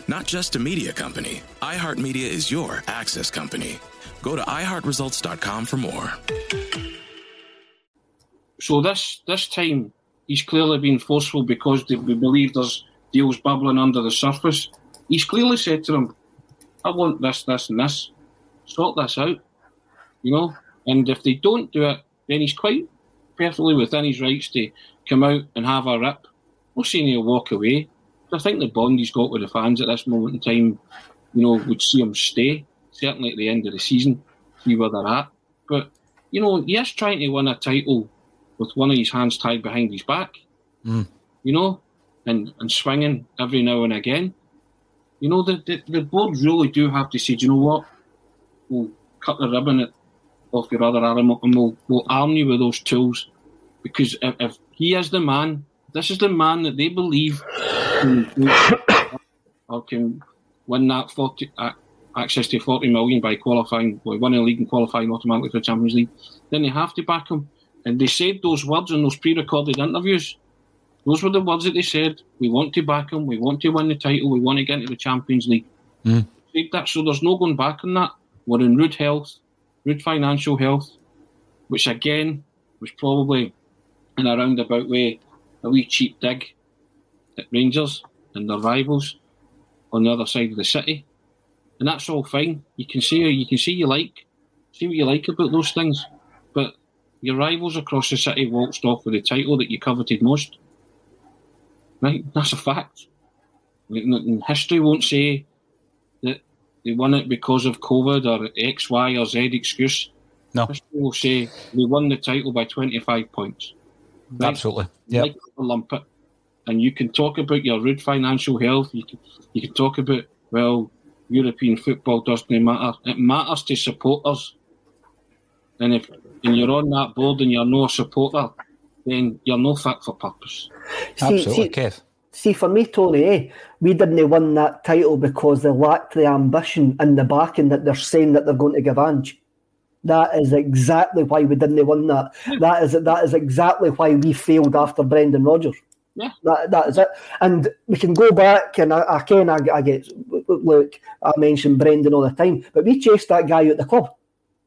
S8: Not just a media company, iHeartMedia is your access company. Go to iHeartResults.com for more.
S6: So this this time, he's clearly been forceful because we believe there's deals bubbling under the surface. He's clearly said to them, I want this, this, and this. Sort this out. You know? And if they don't do it, then he's quite perfectly within his rights to come out and have a rip. Not saying he'll walk away. I think the bond he's got with the fans at this moment in time, you know, would see him stay, certainly at the end of the season, see where they're at. But, you know, he is trying to win a title with one of his hands tied behind his back,
S4: Mm.
S6: you know, and, and swinging every now and again. You know, the, the, the board really do have to say, do you know what? We'll cut the ribbon off your other arm and we'll, we'll arm you with those tools. Because if, if he is the man, this is the man that they believe can, or can win that 40, uh, access to 40 million by qualifying, well, winning the league and qualifying automatically for the Champions League, then they have to back him. And they said those words in those pre recorded interviews. Those were the words that they said. We want to back him. We want to win the title. We want to get into the Champions League.
S4: Mm.
S6: Said that, so there's no going back on that. We're in rude health, rude financial health, which again was probably in a roundabout way a wee cheap dig at Rangers and their rivals on the other side of the city. And that's all fine. You can see you can see you like see what you like about those things. But your rivals across the city waltzed off with the title that you coveted most. Right? That's a fact. And history won't say that they won it because of COVID or X, Y, or Z excuse.
S4: No.
S6: History will say they won the title by 25 points. Right?
S4: Absolutely. Yeah.
S6: Like a lumpet. And you can talk about your rude financial health. You can, you can talk about, well, European football doesn't matter. It matters to supporters. And if and you're on that board and you're no supporter, then you're no fit for purpose.
S5: See- see- See, for me, Tony, eh, we didn't win that title because they lacked the ambition and the backing that they're saying that they're going to give Ange. That is exactly why we didn't win that. That is that is exactly why we failed after Brendan Rodgers.
S6: Yeah.
S5: That, that is it. And we can go back, and I, I can, I, I get, look, I mention Brendan all the time, but we chased that guy at the club.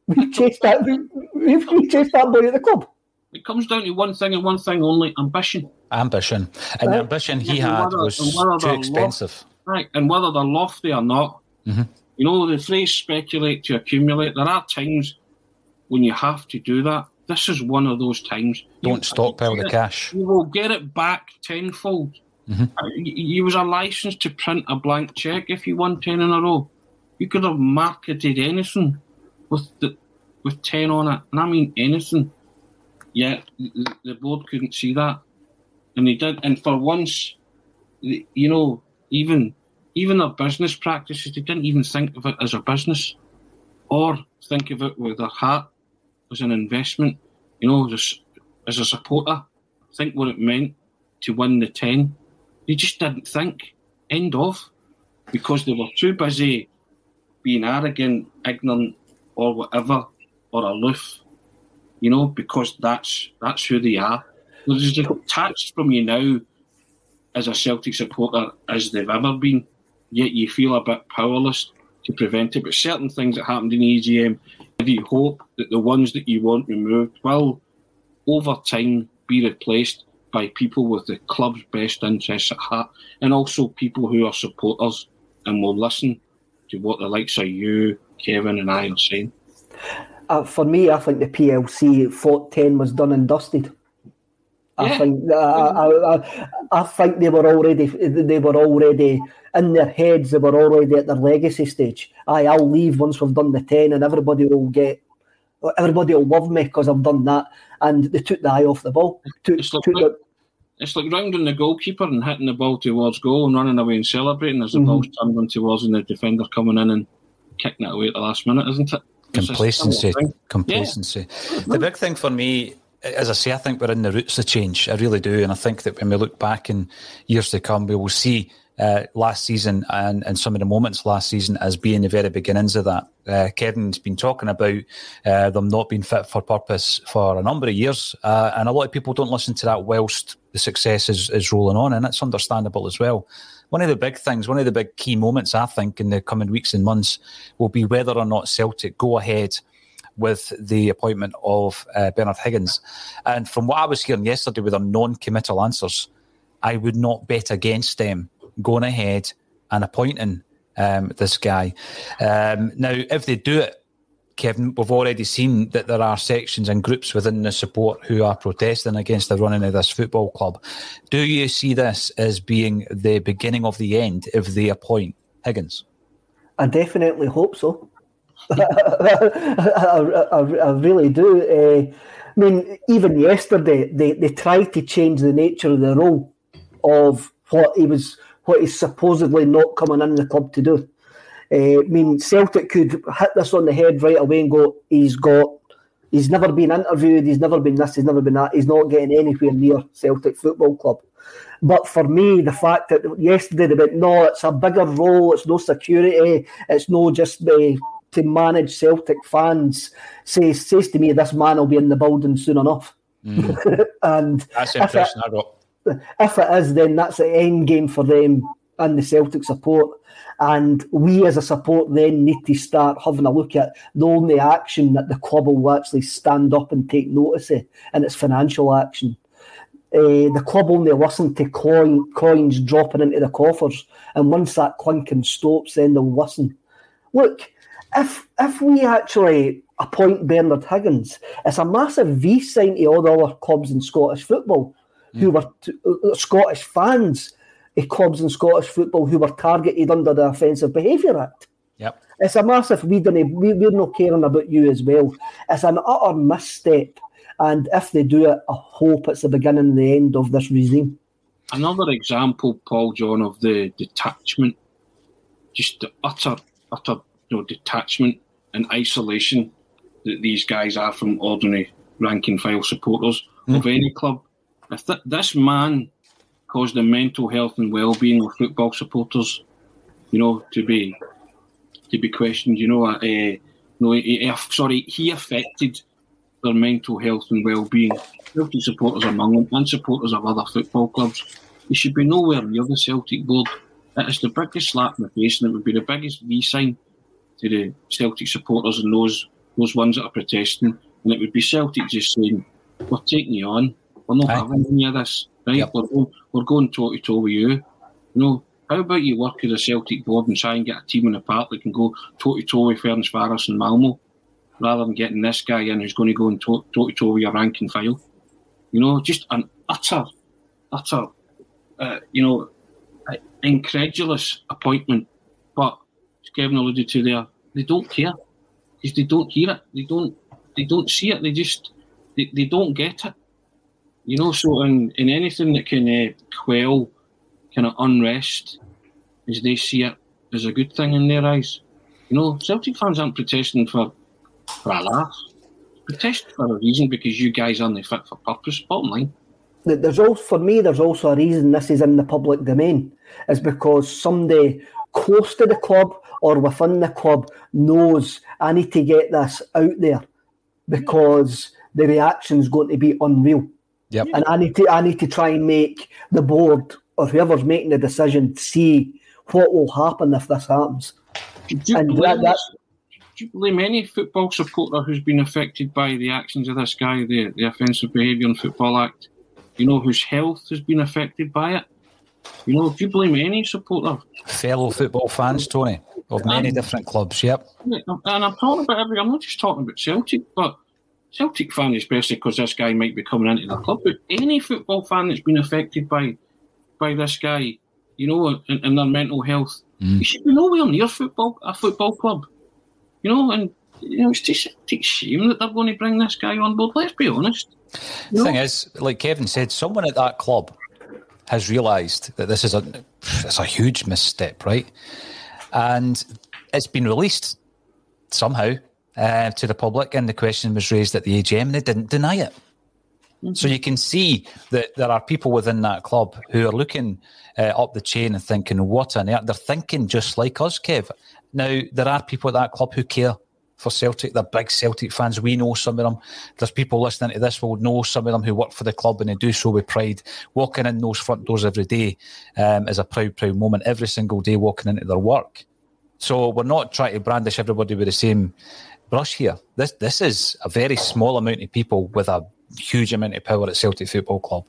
S5: We chased that, we, we, we chased that boy at the club.
S6: It comes down to one thing and one thing only ambition.
S4: Ambition. And the ambition he
S6: And
S4: had
S6: whether-
S4: was too expensive.
S6: lof- right, and whether they're lofty or not,
S4: Mhm.
S6: you know, the phrase speculate to accumulate, there are times when you have to do that. This is one of those times.
S4: Don't stockpile the cash.
S6: You will get it back tenfold.
S4: Mhm.
S6: Uh, You, you was a license to print a blank check if you won 10 in a row. You could have marketed anything with the with 10 on it, and I mean anything. Yet the, the board couldn't see that. And they did. And for once, you know, even even their business practices, they didn't even think of it as a business or think of it with their heart as an investment. You know, as, as a supporter, think what it meant to win the 10. They just didn't think. End of. Because they were too busy being arrogant, ignorant, or whatever, or aloof. You know, because that's that's who they are. There's as detached from you now as a Celtic supporter as they've ever been, yet you feel a bit powerless to prevent it. But certain things that happened in the If you hope that the ones that you want removed will, over time, be replaced by people with the club's best interests at heart, and also people who are supporters and will listen to what the likes of you, Kevin, and I are saying.
S5: Uh, for me, I think the PLC Fort 10 was done and dusted. I
S6: Yeah.
S5: think uh, I, I, I think they were already they were already in their heads. They were already at their legacy stage. I I'll leave once we've done the ten, and everybody will get everybody will love me because I've done that. And they took the eye off the ball. Took,
S6: It's like,
S5: took the,
S6: it's like rounding the goalkeeper and hitting the ball towards goal and running away and celebrating as the ball's mm-hmm. turned on towards and the defender coming in and kicking it away at the last minute, isn't it? It's a
S4: Complacency.
S6: similar thing.
S4: Complacency. The big thing for me, as I say, I think we're in the roots of change. I really do. And I think that when we look back in years to come, we will see uh, last season and, and some of the moments last season as being the very beginnings of that. Uh, Kevin's been talking about uh, them not being fit for purpose for a number of years. Uh, and a lot of people don't listen to that whilst the success is, is rolling on. And it's understandable as well. One of the big things, one of the big key moments, I think, in the coming weeks and months will be whether or not Celtic go ahead with the appointment of uh, Bernard Higgins. And from what I was hearing yesterday with their non committal answers, I would not bet against them going ahead and appointing um, this guy. Um, now, if they do it, Kevin, we've already seen that there are sections and groups within the support who are protesting against the running of this football club. Do you see this as being the beginning of the end if they appoint Higgins?
S5: I definitely hope so. I, I, I really do. Uh, I mean, even yesterday, they, they tried to change the nature of the role of what he was, what he's supposedly not coming in the club to do. Uh, I mean, Celtic could hit this on the head right away and go, he's got, he's never been interviewed, he's never been this, he's never been that, he's not getting anywhere near Celtic Football Club. But for me, the fact that yesterday they went, no, it's a bigger role, it's no security, it's no just uh, to manage Celtic fans, says says to me, this man will be in the building soon enough. and
S4: That's the
S5: if it-
S4: I got.
S5: If it is, then that's the end game for them and the Celtic support. And we as a support then need to start having a look at the only action that the club will actually stand up and take notice of, and it's financial action. Uh, the club only listen to coin, coins dropping into the coffers, and once that clinking stops, then they'll listen. Look, if if we actually appoint Bernard Higgins, it's a massive V sign to all the other clubs in Scottish football who were t- uh, Scottish fans of clubs in Scottish football who were targeted under the Offensive Behaviour Act.
S4: Yep.
S5: It's a massive. We don't. We, we're not caring about you as well. It's an utter misstep. And if they do it, I hope it's the beginning and the end of this regime.
S6: Another example, Paul John, of the detachment, just the utter, utter you know, detachment and isolation that these guys are from ordinary rank and file supporters of any club. If th- this man caused the mental health and well-being of football supporters, you know, to be to be questioned, you know, uh, no, he, he- sorry, he affected their mental health and well-being. Celtic supporters among them, and supporters of other football clubs. He should be nowhere near the Celtic board. It is the biggest slap in the face, and it would be the biggest V sign to the Celtic supporters and those those ones that are protesting. And it would be Celtic just saying, "We're taking you on. We're not
S4: Aye.
S6: having any of this. Right? We're going, we're going toe to toe with you. You know, how about you work with a Celtic board and try and get a team in the park that can go toe to toe with Ferencvaros and Malmo, rather than getting this guy in who's going to go and toe to toe with your rank and file. You know, just an utter, utter, uh, you know, uh, incredulous appointment. But as Kevin alluded to there, they don't care because they don't hear it. They don't. They don't see it. They just. They, they don't get it. You know. So in, in anything that can uh, quell kind of unrest, as they see it as a good thing in their eyes. You know, Celtic fans aren't protesting for for a laugh. Protesting for a reason because you guys aren't fit for purpose. Bottom line.
S5: There's also, for me, there's also a reason this is in the public domain, is because somebody close to the club or within the club knows I need to get this out there because the reaction's going to be unreal.
S4: Yep.
S5: And I need to I need to try and make the board or whoever's making the decision see what will happen if this happens.
S6: Do you,
S5: And
S6: blame
S5: that- that-
S6: do you blame any football supporter who's been affected by the actions of this guy, the, the Offensive Behaviour in Football Act? you know, whose health has been affected by it. You know, do you blame any supporter?
S4: Fellow football fans, Tony, of many um, different clubs, yep.
S6: And I'm talking about every, I'm not just talking about Celtic, but Celtic fan especially because this guy might be coming into the club, but any football fan that's been affected by by this guy, you know, and, and their mental health, mm. you should be nowhere near football a football club. You know, and you know, it's just a shame that they're going to bring this guy on board. Let's be honest.
S4: The know? thing is, like Kevin said, someone at that club has realised that this is a it's a huge misstep, right? And it's been released somehow uh, to the public, and the question was raised at the AGM, and they didn't deny it. Mm-hmm. So you can see that there are people within that club who are looking uh, up the chain and thinking, "What on earth?" They're thinking just like us, Kev. Now there are people at that club who care for Celtic. They're big Celtic fans. We know some of them. There's people listening to this will know some of them who work for the club and they do so with pride. Walking in those front doors every day um, is a proud, proud moment. Every single day walking into their work. So we're not trying to brandish everybody with the same brush here. This this is a very small amount of people with a huge amount of power at Celtic Football Club.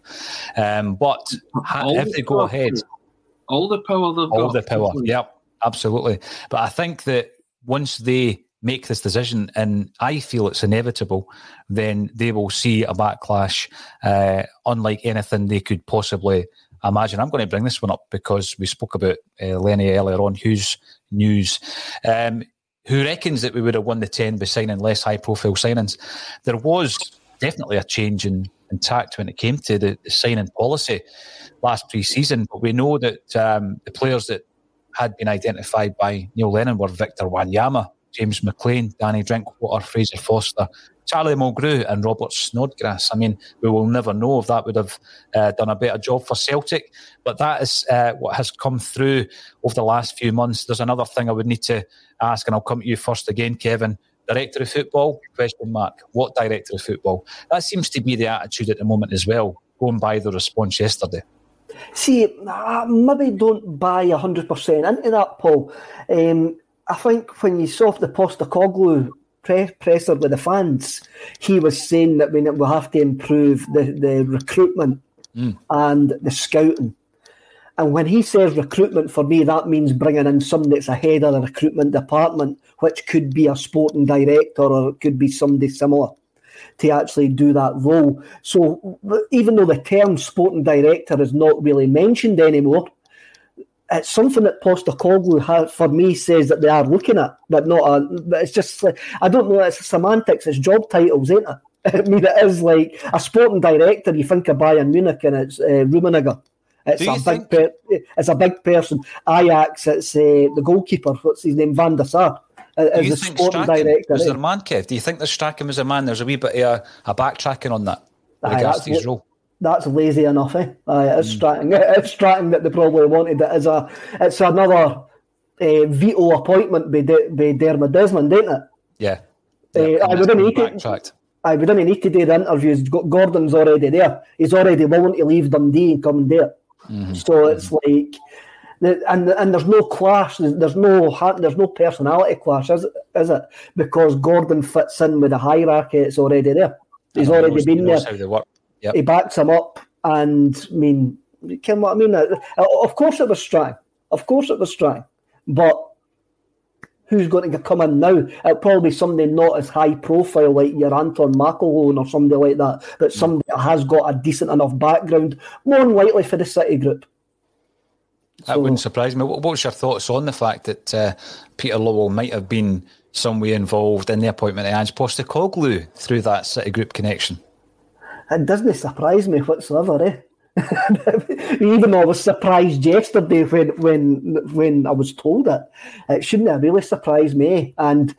S4: Um, but all if they go ahead,
S6: all the power they've
S4: all
S6: got.
S4: the power, yeah, absolutely. But I think that once they make this decision, and I feel it's inevitable, then they will see a backlash uh, unlike anything they could possibly imagine. I'm going to bring this one up because we spoke about uh, Lenny earlier on, Hughes News. Um, who reckons that we would have won the 10 by signing less high profile signings? There was definitely a change in, in tact when it came to the, the signing policy last pre season, but we know that um, the players that had been identified by Neil Lennon were Victor Wanyama, James McLean, Danny Drinkwater, Fraser Forster, Charlie Mulgrew, and Robert Snodgrass. I mean, we will never know if that would have uh, done a better job for Celtic, but that is uh, what has come through over the last few months. There's another thing I would need to ask, and I'll come to you first again, Kevin. Director of football? Question mark. What director of football? That seems to be the attitude at the moment as well, going by the response yesterday.
S5: See, I maybe don't buy 100% into that, Paul. Um, I think when you saw the Postecoglou pre- presser with the fans, he was saying that we will have to improve the, the recruitment mm. and the scouting. And when he says recruitment, for me, that means bringing in somebody that's ahead of the recruitment department, which could be a sporting director or it could be somebody similar to actually do that role. So even though the term sporting director is not really mentioned anymore, it's something that Postecoglou has, for me says that they are looking at, but not a. But it's just I don't know. It's semantics. It's job titles, ain't it? I mean, it is like a sporting director. You think of Bayern Munich and it's uh, Rummenigge. It's a big. Per, it's a big person. Ajax. It's uh, the goalkeeper. What's his name? Van der Sar. Uh,
S4: as the sporting Strachan director. Was there man, Kev? Do you think that Strachan was a man? There's a wee bit of a, a backtracking on that regards to his role
S5: that's lazy enough. Eh? Uh, it's mm. It's Strachan that they probably wanted it as a. It's another uh, veto appointment by, De, by Dermot Desmond, ain't it?
S4: Yeah.
S5: Uh, I wouldn't need to. I wouldn't need to do the interviews. Gordon's already there. He's already willing to leave Dundee and come do. Mm-hmm. So it's like, and and there's no clash. There's no there's no personality clash, is it? Is it? Because Gordon fits in with the hierarchy. It's already there. He's already knows, been there. Yep. He backs him up, and I mean, you can what I mean? Uh, of course, it was Strachan. Of course, it was Strachan. But who's going to come in now? It'll probably be somebody not as high profile like your Anton McElhone or somebody like that, but hmm. somebody that has got a decent enough background, more than likely for the City group.
S4: That so, wouldn't surprise me. What what's your thoughts on the fact that uh, Peter Lawwell might have been some way involved in the appointment of Ange Postecoglou through that City group connection?
S5: It doesn't surprise me whatsoever. Eh? Even though I was surprised yesterday when when when I was told it, it shouldn't have really surprised me. And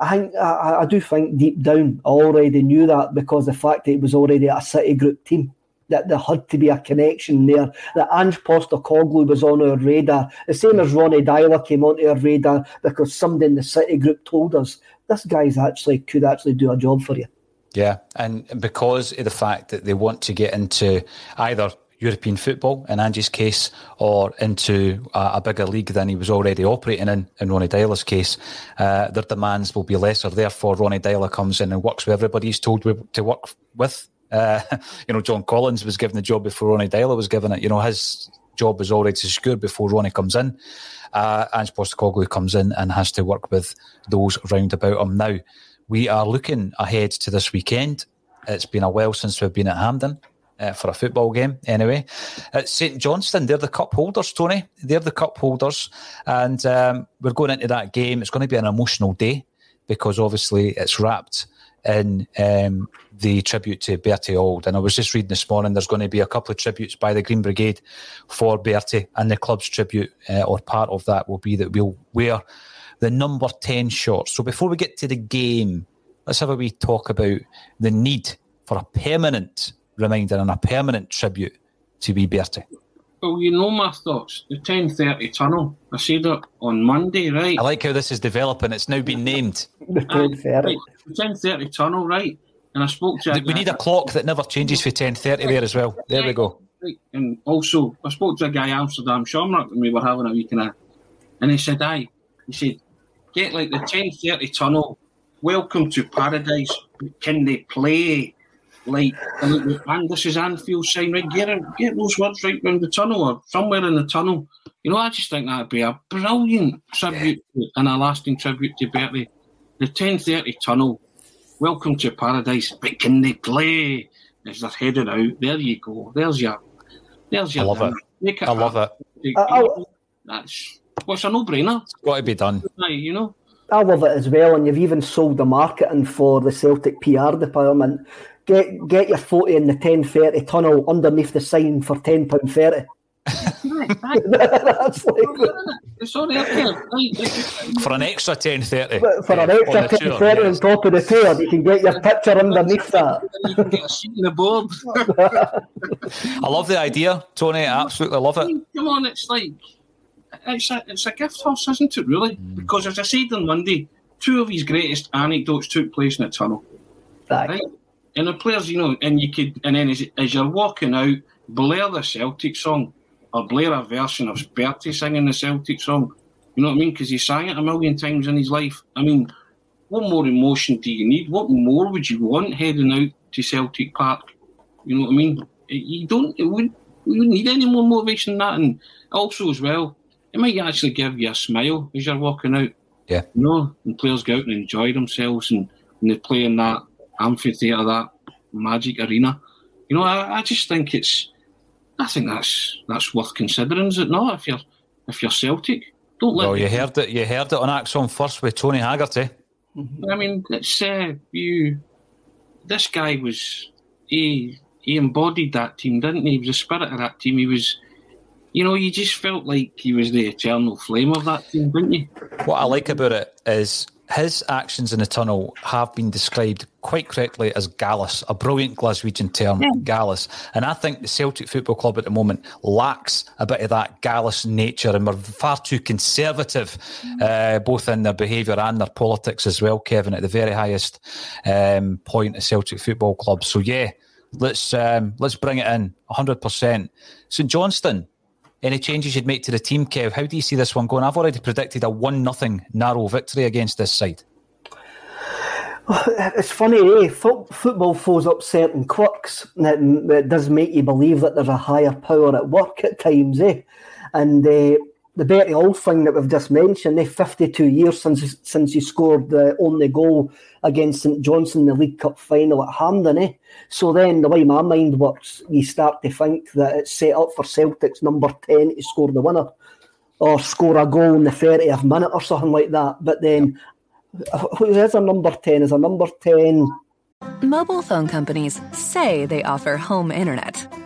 S5: I think I, I do think deep down I already knew that because the fact that it was already a City Group team that there had to be a connection there. That Ange Postecoglou was on our radar, the same as Ronnie Deila came onto our radar because somebody in the City Group told us this guy's actually could actually do a job for you.
S4: Yeah, and because of the fact that they want to get into either European football in Ange's case or into a, a, bigger league than he was already operating in, in Ronnie Deila's case, uh, their demands will be lesser. Therefore, Ronnie Deila comes in and works with everybody he's told to work with Uh, you know, John Collins was given the job before Ronnie Deila was given it. You know, his job was already secured before Ronnie comes in. Uh, Ange Postecoglou comes in and has to work with those round about him. Now, we are looking ahead to this weekend. It's been a while since we've been at Hampden. Uh, for a football game, anyway. At St Johnstone, they're the cup holders, Tony. They're the cup holders. And um, we're going into that game. It's going to be an emotional day because obviously it's wrapped in um, the tribute to Bertie Auld. And I was just reading this morning, there's going to be a couple of tributes by the Green Brigade for Bertie, and the club's tribute, uh, or part of that, will be that we'll wear the number 10 shorts. So before we get to the game, let's have a wee talk about the need for a permanent reminder and a permanent tribute to wee Bertie.
S6: Well, you know my thoughts. The 1030 tunnel. I said it on Monday, right?
S4: I like how this is developing. It's now been named.
S5: The 1030.
S6: Right, the 1030 tunnel, right? And I spoke to.
S4: We need a clock that never changes for 1030 there as well. There we go.
S6: Right. And also, I spoke to a guy Amsterdam Shamrock and we were having a week and a. And he said, aye. He said, get like the 1030 tunnel. Welcome to paradise. Can they play? like, and this is Anfield sign, right? Get, it, get those words right round the tunnel or somewhere in the tunnel. You know, I just think that'd be a brilliant tribute yeah. and a lasting tribute to Bertie. The 1030 tunnel, welcome to paradise, but can they play? As they're heading out, there you go. There's your, there's your.
S4: I love
S6: dinner.
S4: it.
S6: Make
S4: I uh, love it. Oh.
S6: You that's what's a no-brainer.
S4: It's got to be done.
S6: You know.
S5: I love it as well, and you've even sold the marketing for the Celtic PR department get get your photo in the ten thirty tunnel underneath the sign for ten pound thirty.
S6: That's like,
S4: for an extra ten thirty.
S5: For an extra ten thirty on top of the tour, you can get your picture underneath that.
S6: you can get a seat in the board.
S4: I love the idea, Tony. I absolutely love it.
S6: Come on, it's like it's a it's a gift horse, isn't it? Really? Mm. Because as I said on Monday, two of his greatest anecdotes took place in the tunnel.
S5: Right?
S6: And the players, you know, and you could, and then as, as you're walking out, blare the Celtic song or blare a version of Bertie singing the Celtic song. You know what I mean? Because he sang it a million times in his life. I mean, what more emotion do you need? What more would you want heading out to Celtic Park? You know what I mean? You don't. It would. We would need any more motivation than that. And also as well, it might actually give you a smile as you're walking out.
S4: Yeah.
S6: You know, and players go out and enjoy themselves and, and they play in that amphitheatre, that magic arena. You know, I, I just think it's. I think that's that's worth considering, is it not? If you're if you're Celtic, don't let.
S4: Well, you heard it. You heard it on ACSOM first with Tony Haggerty.
S6: I mean, it's uh, you. This guy was he he embodied that team, didn't he? He was the spirit of that team. He was, you know, you just felt like he was the eternal flame of that team, didn't you?
S4: What I like about it is his actions in the tunnel have been described quite correctly as gallus, a brilliant Glaswegian term, yeah. gallus. And I think the Celtic Football Club at the moment lacks a bit of that gallus nature, and we're far too conservative, uh, both in their behaviour and their politics as well, Kevin, at the very highest um, point of Celtic Football Club. So, yeah, let's um, let's bring it in 100%. St Johnstone, any changes you'd make to the team, Kev? How do you see this one going? I've already predicted a one nothing narrow victory against this side.
S5: It's funny, eh? football throws up certain quirks that, that does make you believe that there's a higher power at work at times, eh? And uh, the Bertie Auld thing that we've just mentioned, eh? 52 years since since he scored the only goal against St Johnstone in the League Cup final at Hampden, eh? So then, the way my mind works, you start to think that it's set up for Celtic's number 10 to score the winner or score a goal in the 30th minute or something like that. But then, who is a number 10? Is a number 10.
S7: Mobile phone companies say they offer home internet.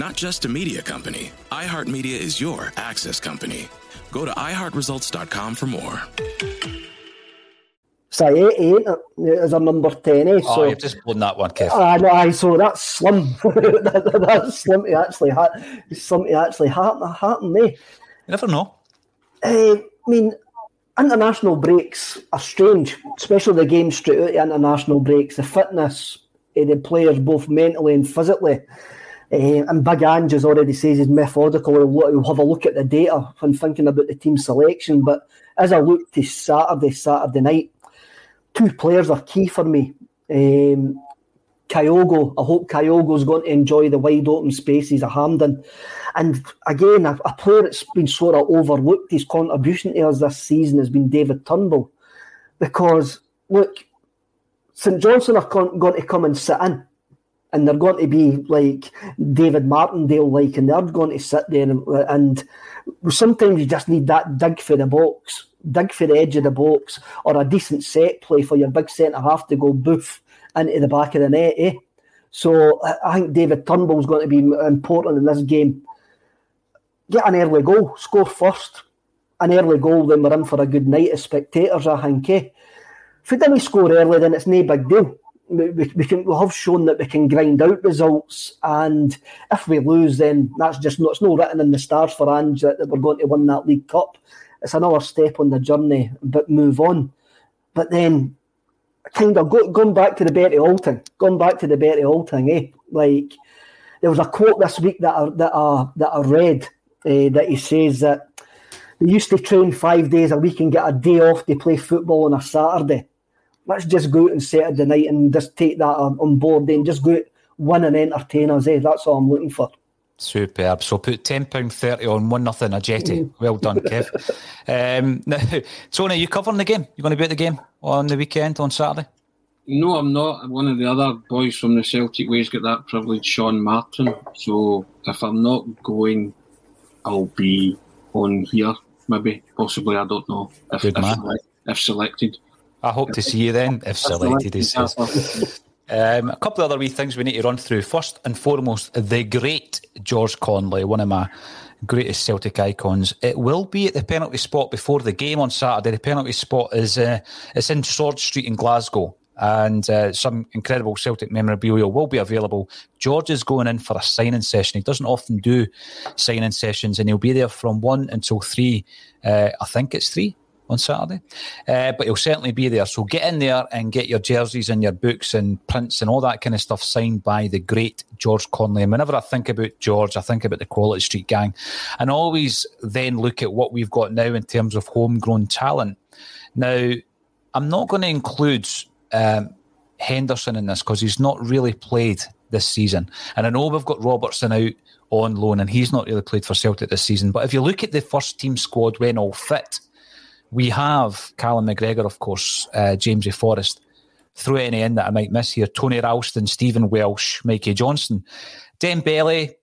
S8: Not just a media company, iHeartMedia is your access company. Go to iHeartResults.com for more.
S5: So eight, eight is a number ten. Eh?
S4: Oh,
S5: so,
S4: you've just blown that one, Kev.
S5: I know, I so that's slim. that, that's slim to actually ha- slim to actually happen. happen eh?
S4: You never know.
S5: Uh, I mean, international breaks are strange, especially the game straight out of international breaks. The fitness of the players, both mentally and physically. Uh, and Big Ange already says he's methodical. He'll, he'll have a look at the data when thinking about the team selection. But as I look to Saturday, Saturday night, two players are key for me. Um, Kyogo, I hope Kyogo's going to enjoy the wide open spaces of Hampden. And again, a, a, player that's been sort of overlooked his contribution to us this season has been David Turnbull. Because, look, St Johnstone are con- going to come and sit in. And they're going to be like David Martindale, like, and they're going to sit there. And, and sometimes you just need that dig for the box, dig for the edge of the box, or a decent set play for your big centre half to go boof into the back of the net. Eh? So I think David Turnbull's going to be important in this game. Get an early goal, score first. An early goal, then we're in for a good night as spectators, I think. Eh? If we didn't score early, then it's no big deal. We, we, can we have shown that we can grind out results, and if we lose, then that's just not it's not written in the stars for Ange that, that we're going to win that League Cup. It's another step on the journey, but move on. But then kind of go, going back to the Auld thing, going back to the Auld thing, eh? Like there was a quote this week that I, that I, that I read eh, that he says that they used to train five days a week and get a day off to play football on a Saturday. Let's just go out on Saturday night and just take that on board and just go out, win and entertain us. Eh? That's all I'm looking for.
S4: Superb. So put ten pound thirty on one nothing a jetty. Well done, Kev. um, now, Tony, are you covering the game? You going to be at the game on the weekend on Saturday?
S6: No, I'm not. One of the other boys from the Celtic Way's got that privilege, Sean Martin. So if I'm not going, I'll be on here. Maybe, possibly. I don't know if,
S4: Good
S6: if,
S4: man.
S6: select- if selected.
S4: I hope to see you then, if selected, he says. Um, a couple of other wee things we need to run through. First and foremost, the great George Connelly, one of my greatest Celtic icons. It will be at the penalty spot before the game on Saturday. The penalty spot is uh, it's in Sword Street in Glasgow. And uh, some incredible Celtic memorabilia will be available. George is going in for a signing session. He doesn't often do signing sessions, and he'll be there from one until three. Uh, I think it's three on Saturday. Uh, but he'll certainly be there. So get in there and get your jerseys and your books and prints and all that kind of stuff signed by the great George Connelly. And whenever I think about George, I think about the Quality Street Gang and always then look at what we've got now in terms of homegrown talent. Now, I'm not going to include um, Henderson in this because he's not really played this season. And I know we've got Robertson out on loan and he's not really played for Celtic this season. But if you look at the first team squad when all fit, we have Callum McGregor, of course, uh, Jamesy Forrest. Throw any in that I might miss here. Tony Ralston, Stephen Welsh, Mikey Johnston. Dembele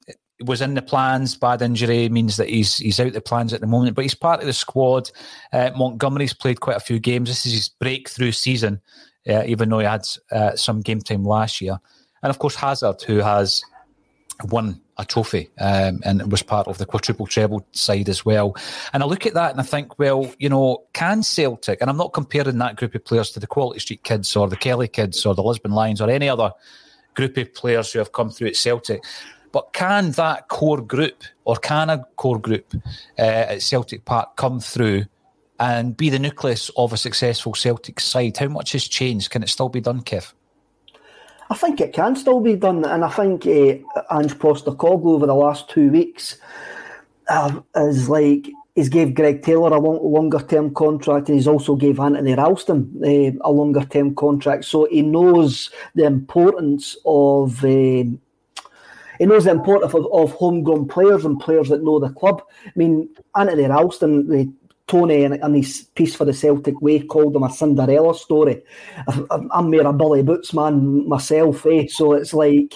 S4: was in the plans. Bad injury means that he's he's out the plans at the moment, but he's part of the squad. Uh, Montgomery's played quite a few games. This is his breakthrough season, uh, even though he had uh, some game time last year. And of course, Hazard, who has won a trophy um, and it was part of the quadruple treble side as well. And I look at that and I think, well, you know, can Celtic, and I'm not comparing that group of players to the Quality Street kids or the Kelly kids or the Lisbon Lions or any other group of players who have come through at Celtic, but can that core group or can a core group uh, at Celtic Park come through and be the nucleus of a successful Celtic side? How much has changed? Can it still be done, Kev?
S5: I think it can still be done, and I think uh, Ange Postecoglou over the last two weeks uh, is like he's gave Greg Taylor a long, longer term contract, and he's also gave Anthony Ralston uh, a longer term contract. So he knows the importance of. Uh, he knows the importance of, of homegrown players and players that know the club. I mean, Anthony Ralston, the Tony and, and his piece for the Celtic Way called him a Cinderella story. I, am more a Billy Boots man myself, eh? So it's like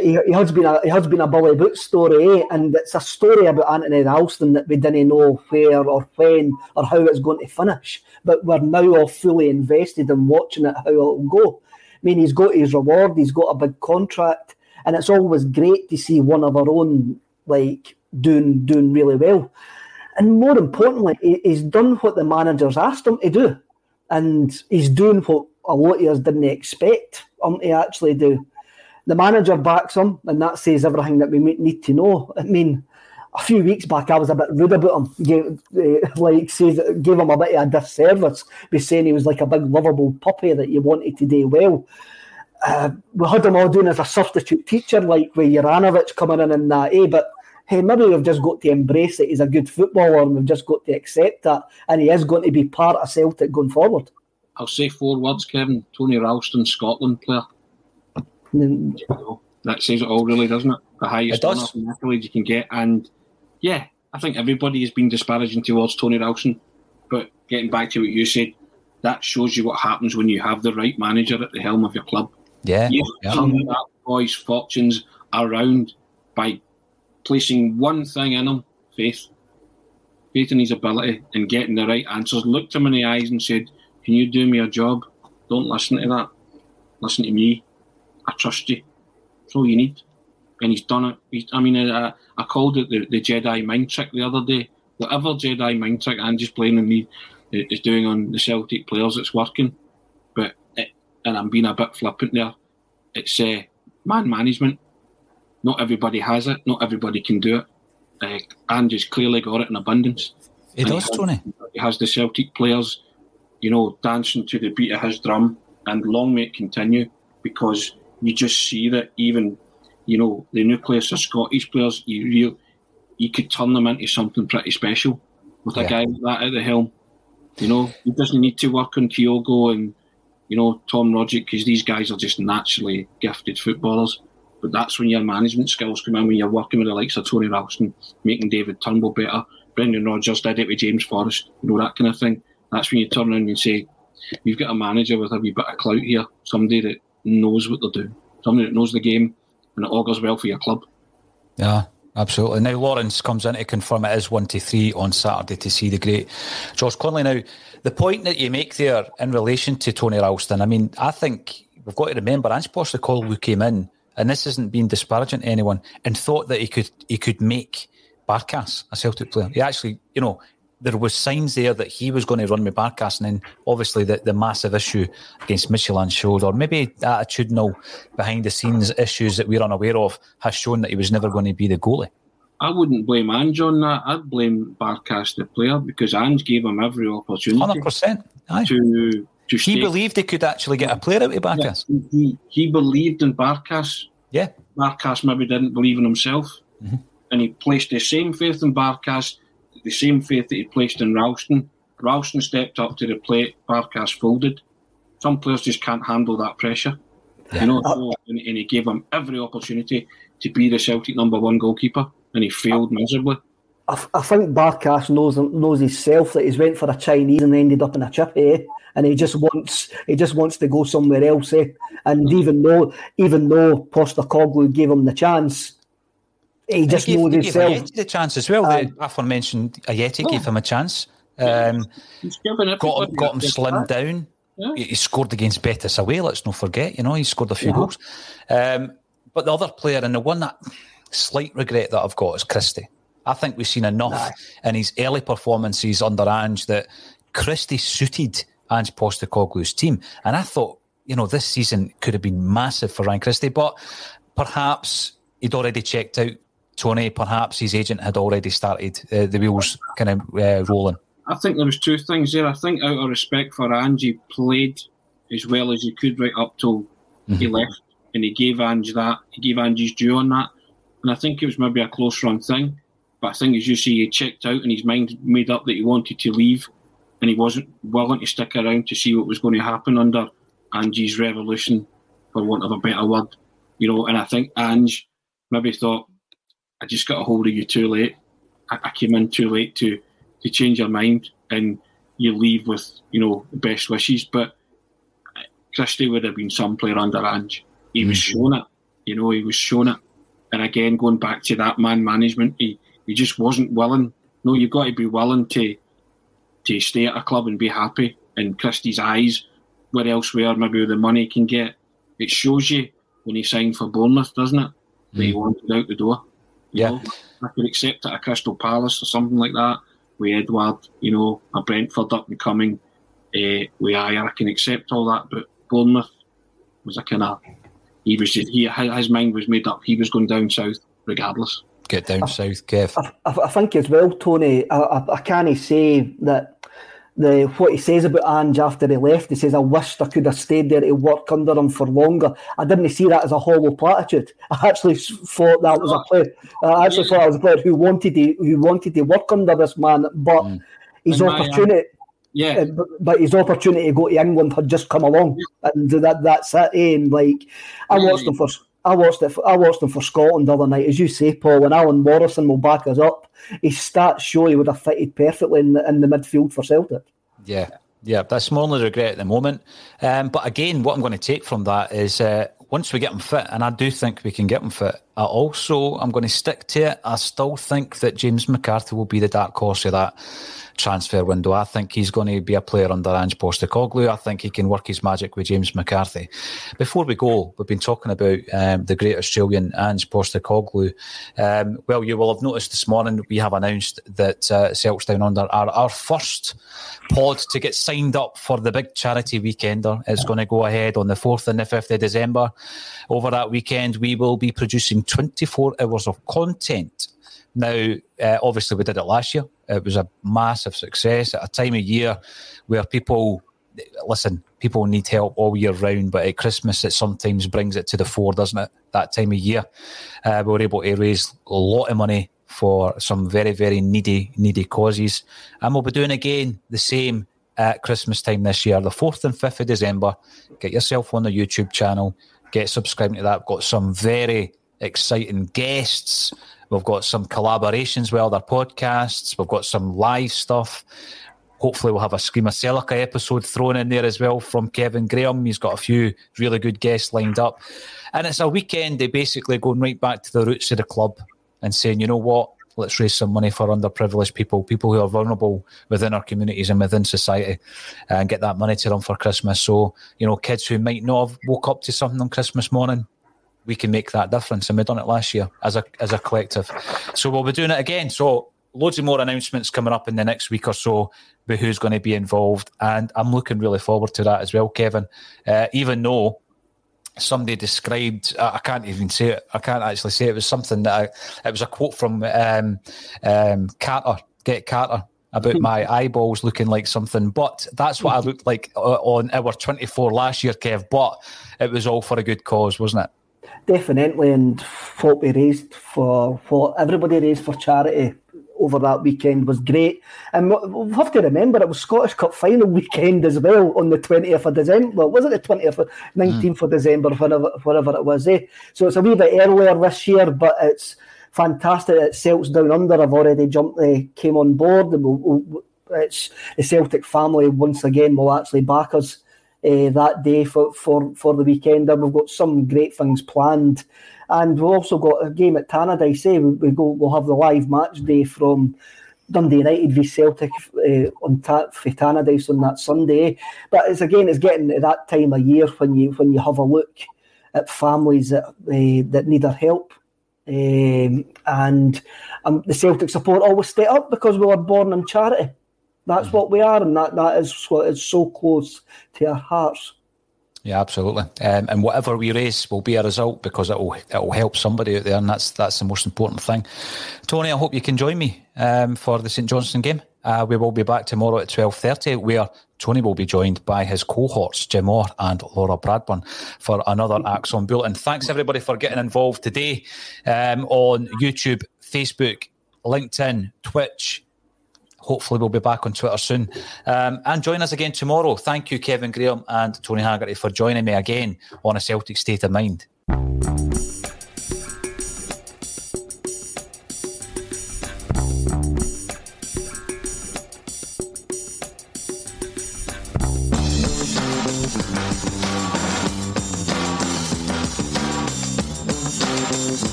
S5: he, he, has been a he has been a Billy Boots story, eh? And it's a story about Anthony Ralston that we didn't know where or when or how it's going to finish, but we're now all fully invested in watching it how it'll go. I mean, he's got his reward, he's got a big contract, and it's always great to see one of our own like doing doing really well. And more importantly, he's done what the managers asked him to do. And he's doing what a lot of us didn't expect him to actually do. The manager backs him, and that says everything that we need to know. I mean, a few weeks back, I was a bit rude about him. Gave, uh, like, says, gave him a bit of a disservice by saying he was like a big lovable puppy that you wanted to do well. Uh, we had him all doing as a substitute teacher, like with Juranovic coming in and that, eh? But hey, maybe we've just got to embrace it. He's a good footballer and we've just got to accept that. And he is going to be part of Celtic going forward.
S6: I'll say four words, Kevin. Tony Ralston, Scotland player. Mm. That says it all, really, doesn't it? The highest honour accolade you can get. And yeah, I think everybody has been disparaging towards Tony Ralston. But getting back to what you said, that shows you what happens when you have the right manager at the helm of your club.
S4: Yeah.
S6: You
S4: yeah.
S6: turn that boy's fortunes around by placing one thing in him, faith. Faith in his ability and getting the right answers. Looked him in the eyes and said, Can you do me a job? Don't listen to that. Listen to me. I trust you. That's all you need. And he's done it. I mean, I, I called it the, the Jedi mind trick the other day. Whatever Jedi mind trick Ange's playing on me is doing on the Celtic players, it's working. But, it, and I'm being a bit flippant there, it's uh, man management not everybody has it. Not everybody can do it. Uh, Ange's clearly got it in abundance.
S4: He does, he Tony.
S6: He has the Celtic players, you know, dancing to the beat of his drum, and long may it continue because you just see that even, you know, the nucleus of Scottish players, you real, you could turn them into something pretty special with yeah. a guy like that at the helm. You know, he doesn't need to work on Kyogo and, you know, Tom Rogic because these guys are just naturally gifted footballers. But that's when your management skills come in, when you're working with the likes of Tony Ralston, making David Turnbull better. Brendan Rodgers did it with James Forrest, you know, that kind of thing. That's when you turn around and say, you've got a manager with a wee bit of clout here, somebody that knows what they're doing, somebody that knows the game, and it augurs well for your club.
S4: Yeah, absolutely. Now Lawrence comes in to confirm it is one to three on Saturday to see the great George Connelly. Now, the point that you make there in relation to Tony Ralston, I mean, I think we've got to remember Ange Postecoglou came in and this isn't being disparaging to anyone, and thought that he could he could make Barkas a Celtic player. He actually, you know, there was signs there that he was going to run with Barkas, and then obviously the, the massive issue against Midtjylland showed, or maybe attitudinal behind the scenes issues that we're unaware of has shown that he was never going to be the goalie.
S6: I wouldn't blame Ange on that. I'd blame Barkas, the player, because Ange gave him every opportunity
S4: 100%.
S6: to
S4: he stay. believed he could actually get a player out of Barkas.
S6: Yeah, he, he believed in Barkas.
S4: Yeah.
S6: Barkas maybe didn't believe in himself.
S4: Mm-hmm.
S6: And he placed the same faith in Barkas, the same faith that he placed in Ralston. Ralston stepped up to the plate, Barkas folded. Some players just can't handle that pressure. Yeah. You know, uh, and, and he gave him every opportunity to be the Celtic number one goalkeeper, and he failed miserably.
S5: I, I think Barkas knows knows himself that he's went for a Chinese and ended up in a chip, eh? And he just wants he just wants to go somewhere else, eh? And even though even though Postecoglou gave him the chance, he just he gave, knows he himself.
S4: Gave the chance as well. Um, the aforementioned Ajeti oh. gave him a chance. Um, got him, got him slimmed down. Yeah. He, he, scored against Betis away. Let's not forget. You know, he scored a few yeah. goals. Um, but the other player and the one that slight regret that I've got is Christie. I think we've seen enough in his early performances under Ange that Christie suited Ange Postecoglou's team. And I thought, you know, this season could have been massive for Ryan Christie, but perhaps he'd already checked out Tony. Perhaps his agent had already started uh, the wheels kind of uh, rolling.
S6: I think there was two things there. I think out of respect for Ange, he played as well as he could right up till mm-hmm. he left, and he gave Ange that. He gave Ange's due on that, and I think it was maybe a close run thing. But I think, as you see, he checked out and his mind made up that he wanted to leave, and he wasn't willing to stick around to see what was going to happen under Ange's revolution, for want of a better word. You know, and I think Ange maybe thought, I just got a hold of you too late. I, I came in too late to to change your mind, and you leave with you know best wishes. But Christie would have been some player under Ange. He was
S4: Mm-hmm.
S6: shown it. You know, he was shown it. And again, going back to that man management, he, he just wasn't willing. No, you've got to be willing to to stay at a club and be happy. In Christie's eyes, where elsewhere maybe with the money he can get, it shows you when he signed for Bournemouth, doesn't it? That he wanted out the door. You
S4: Yeah.
S6: know, I could accept it at Crystal Palace or something like that. With Edward, you know, a Brentford up and coming, uh, with Ayer, I can accept all that. But Bournemouth was a kind of he was just, he his mind was made up. He was going down south regardless.
S4: Get down south, Kev.
S5: I, I think as well, Tony. I, I, I can't say that the what he says about Ange after he left. He says, "I wished I could have stayed there to work under him for longer." I didn't see that as a hollow platitude. I actually thought that was a player. I actually thought it was a player who wanted to who wanted to work under this man, but his
S6: And my, um,
S5: opportunity.
S6: Yeah.
S5: uh, but, but his opportunity to go to England had just come along, and that that's it. eh, And like, I watched him for I watched it. For, I watched him for Scotland the other night, as you say, Paul. And Alan Morrison will back us up. His stats show he would have fitted perfectly in the, in the midfield for Celtic.
S4: Yeah, yeah, that's my only regret at the moment. Um, but again, what I'm going to take from that is uh, once we get him fit, and I do think we can get him fit. I also, I'm going to stick to it. I still think that James McCarthy will be the dark horse of that transfer window. I think he's going to be a player under Ange Postecoglou. I think he can work his magic with James McCarthy. Before we go, we've been talking about um, the great Australian Ange Postecoglou. Um, well, you will have noticed this morning we have announced that uh, Celtics Down Under are our first pod to get signed up for the big charity weekender. It's going to go ahead on the 4th and the 5th of December. Over that weekend, we will be producing 24 hours of content. Now, uh, obviously, we did it last year. It was a massive success at a time of year where people listen. People need help all year round, but at Christmas, it sometimes brings it to the fore, doesn't it? That time of year, uh, we were able to raise a lot of money for some very, very needy, needy causes, and we'll be doing again the same at Christmas time this year, the fourth and fifth of December. Get yourself on the YouTube channel. Get subscribing to that. We've got some very exciting guests. We've got some collaborations with other podcasts. We've got some live stuff. Hopefully, we'll have a Scream of Celica episode thrown in there as well from Kevin Graham. He's got a few really good guests lined up. And it's a weekend of basically going right back to the roots of the club and saying, you know what, let's raise some money for underprivileged people, people who are vulnerable within our communities and within society, and get that money to them for Christmas. So, you know, kids who might not have woke up to something on Christmas morning, we can make that difference. And we've done it last year as a as a collective. So we'll be doing it again. So loads of more announcements coming up in the next week or so about who's going to be involved. And I'm looking really forward to that as well, Kevin. Uh, even though somebody described I can't even say it I can't actually say it, it was something that I, it was a quote from um, um, Carter get Carter about my eyeballs looking like something but that's what I looked like uh, on our 24 last year Kev but it was all for a good cause wasn't it?
S5: Definitely, and what we raised for what everybody raised for charity over that weekend was great. And we- we'll have to remember it was Scottish Cup final weekend as well on the 20th of December. Was it the 20th, of, 19th of December, whatever it was, eh? So it's a wee bit earlier this year, but it's fantastic that Celts Down Under have already jumped, they came on board. And we'll, we'll, it's the Celtic family once again will actually back us uh, that day for, for, for the weekend. And we've got some great things planned. And we've also got a game at Tannadice. Eh? We, we go, we'll have the live match day from Dundee United v Celtic uh, on ta- for Tannadice on that Sunday. But it's again, it's getting to that time of year when you when you have a look at families that uh, that need our help. Um, and um, the Celtic support always stay up because we were born in charity. That's what we are, and that, that is what is so close to our hearts.
S4: Yeah, absolutely. Um, and whatever we raise will be a result because it will it will help somebody out there, and that's that's the most important thing. Tony, I hope you can join me um, for the St Johnstone game. Uh, we will be back tomorrow at twelve thirty, where Tony will be joined by his cohorts Jim Orr and Laura Bradburn for another ACSOM Bulletin. Thanks everybody for getting involved today um, on YouTube, Facebook, LinkedIn, Twitch. Hopefully, we'll be back on Twitter soon. Um, and join us again tomorrow. Thank you, Kevin Graham and Tony Haggerty, for joining me again on a Celtic State of Mind.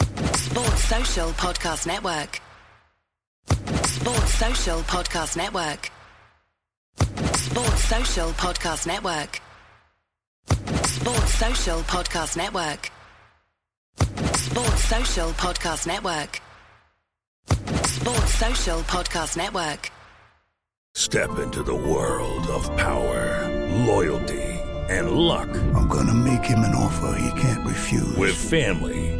S3: Sports Social Podcast Network. Sports Social Podcast Network. Sports Social Podcast Network. Sports Social Podcast Network. Sports Social Podcast Network. Sports Social Podcast Network.
S9: Step into the world of power, loyalty, and luck.
S10: I'm gonna make him an offer he can't refuse.
S9: With family,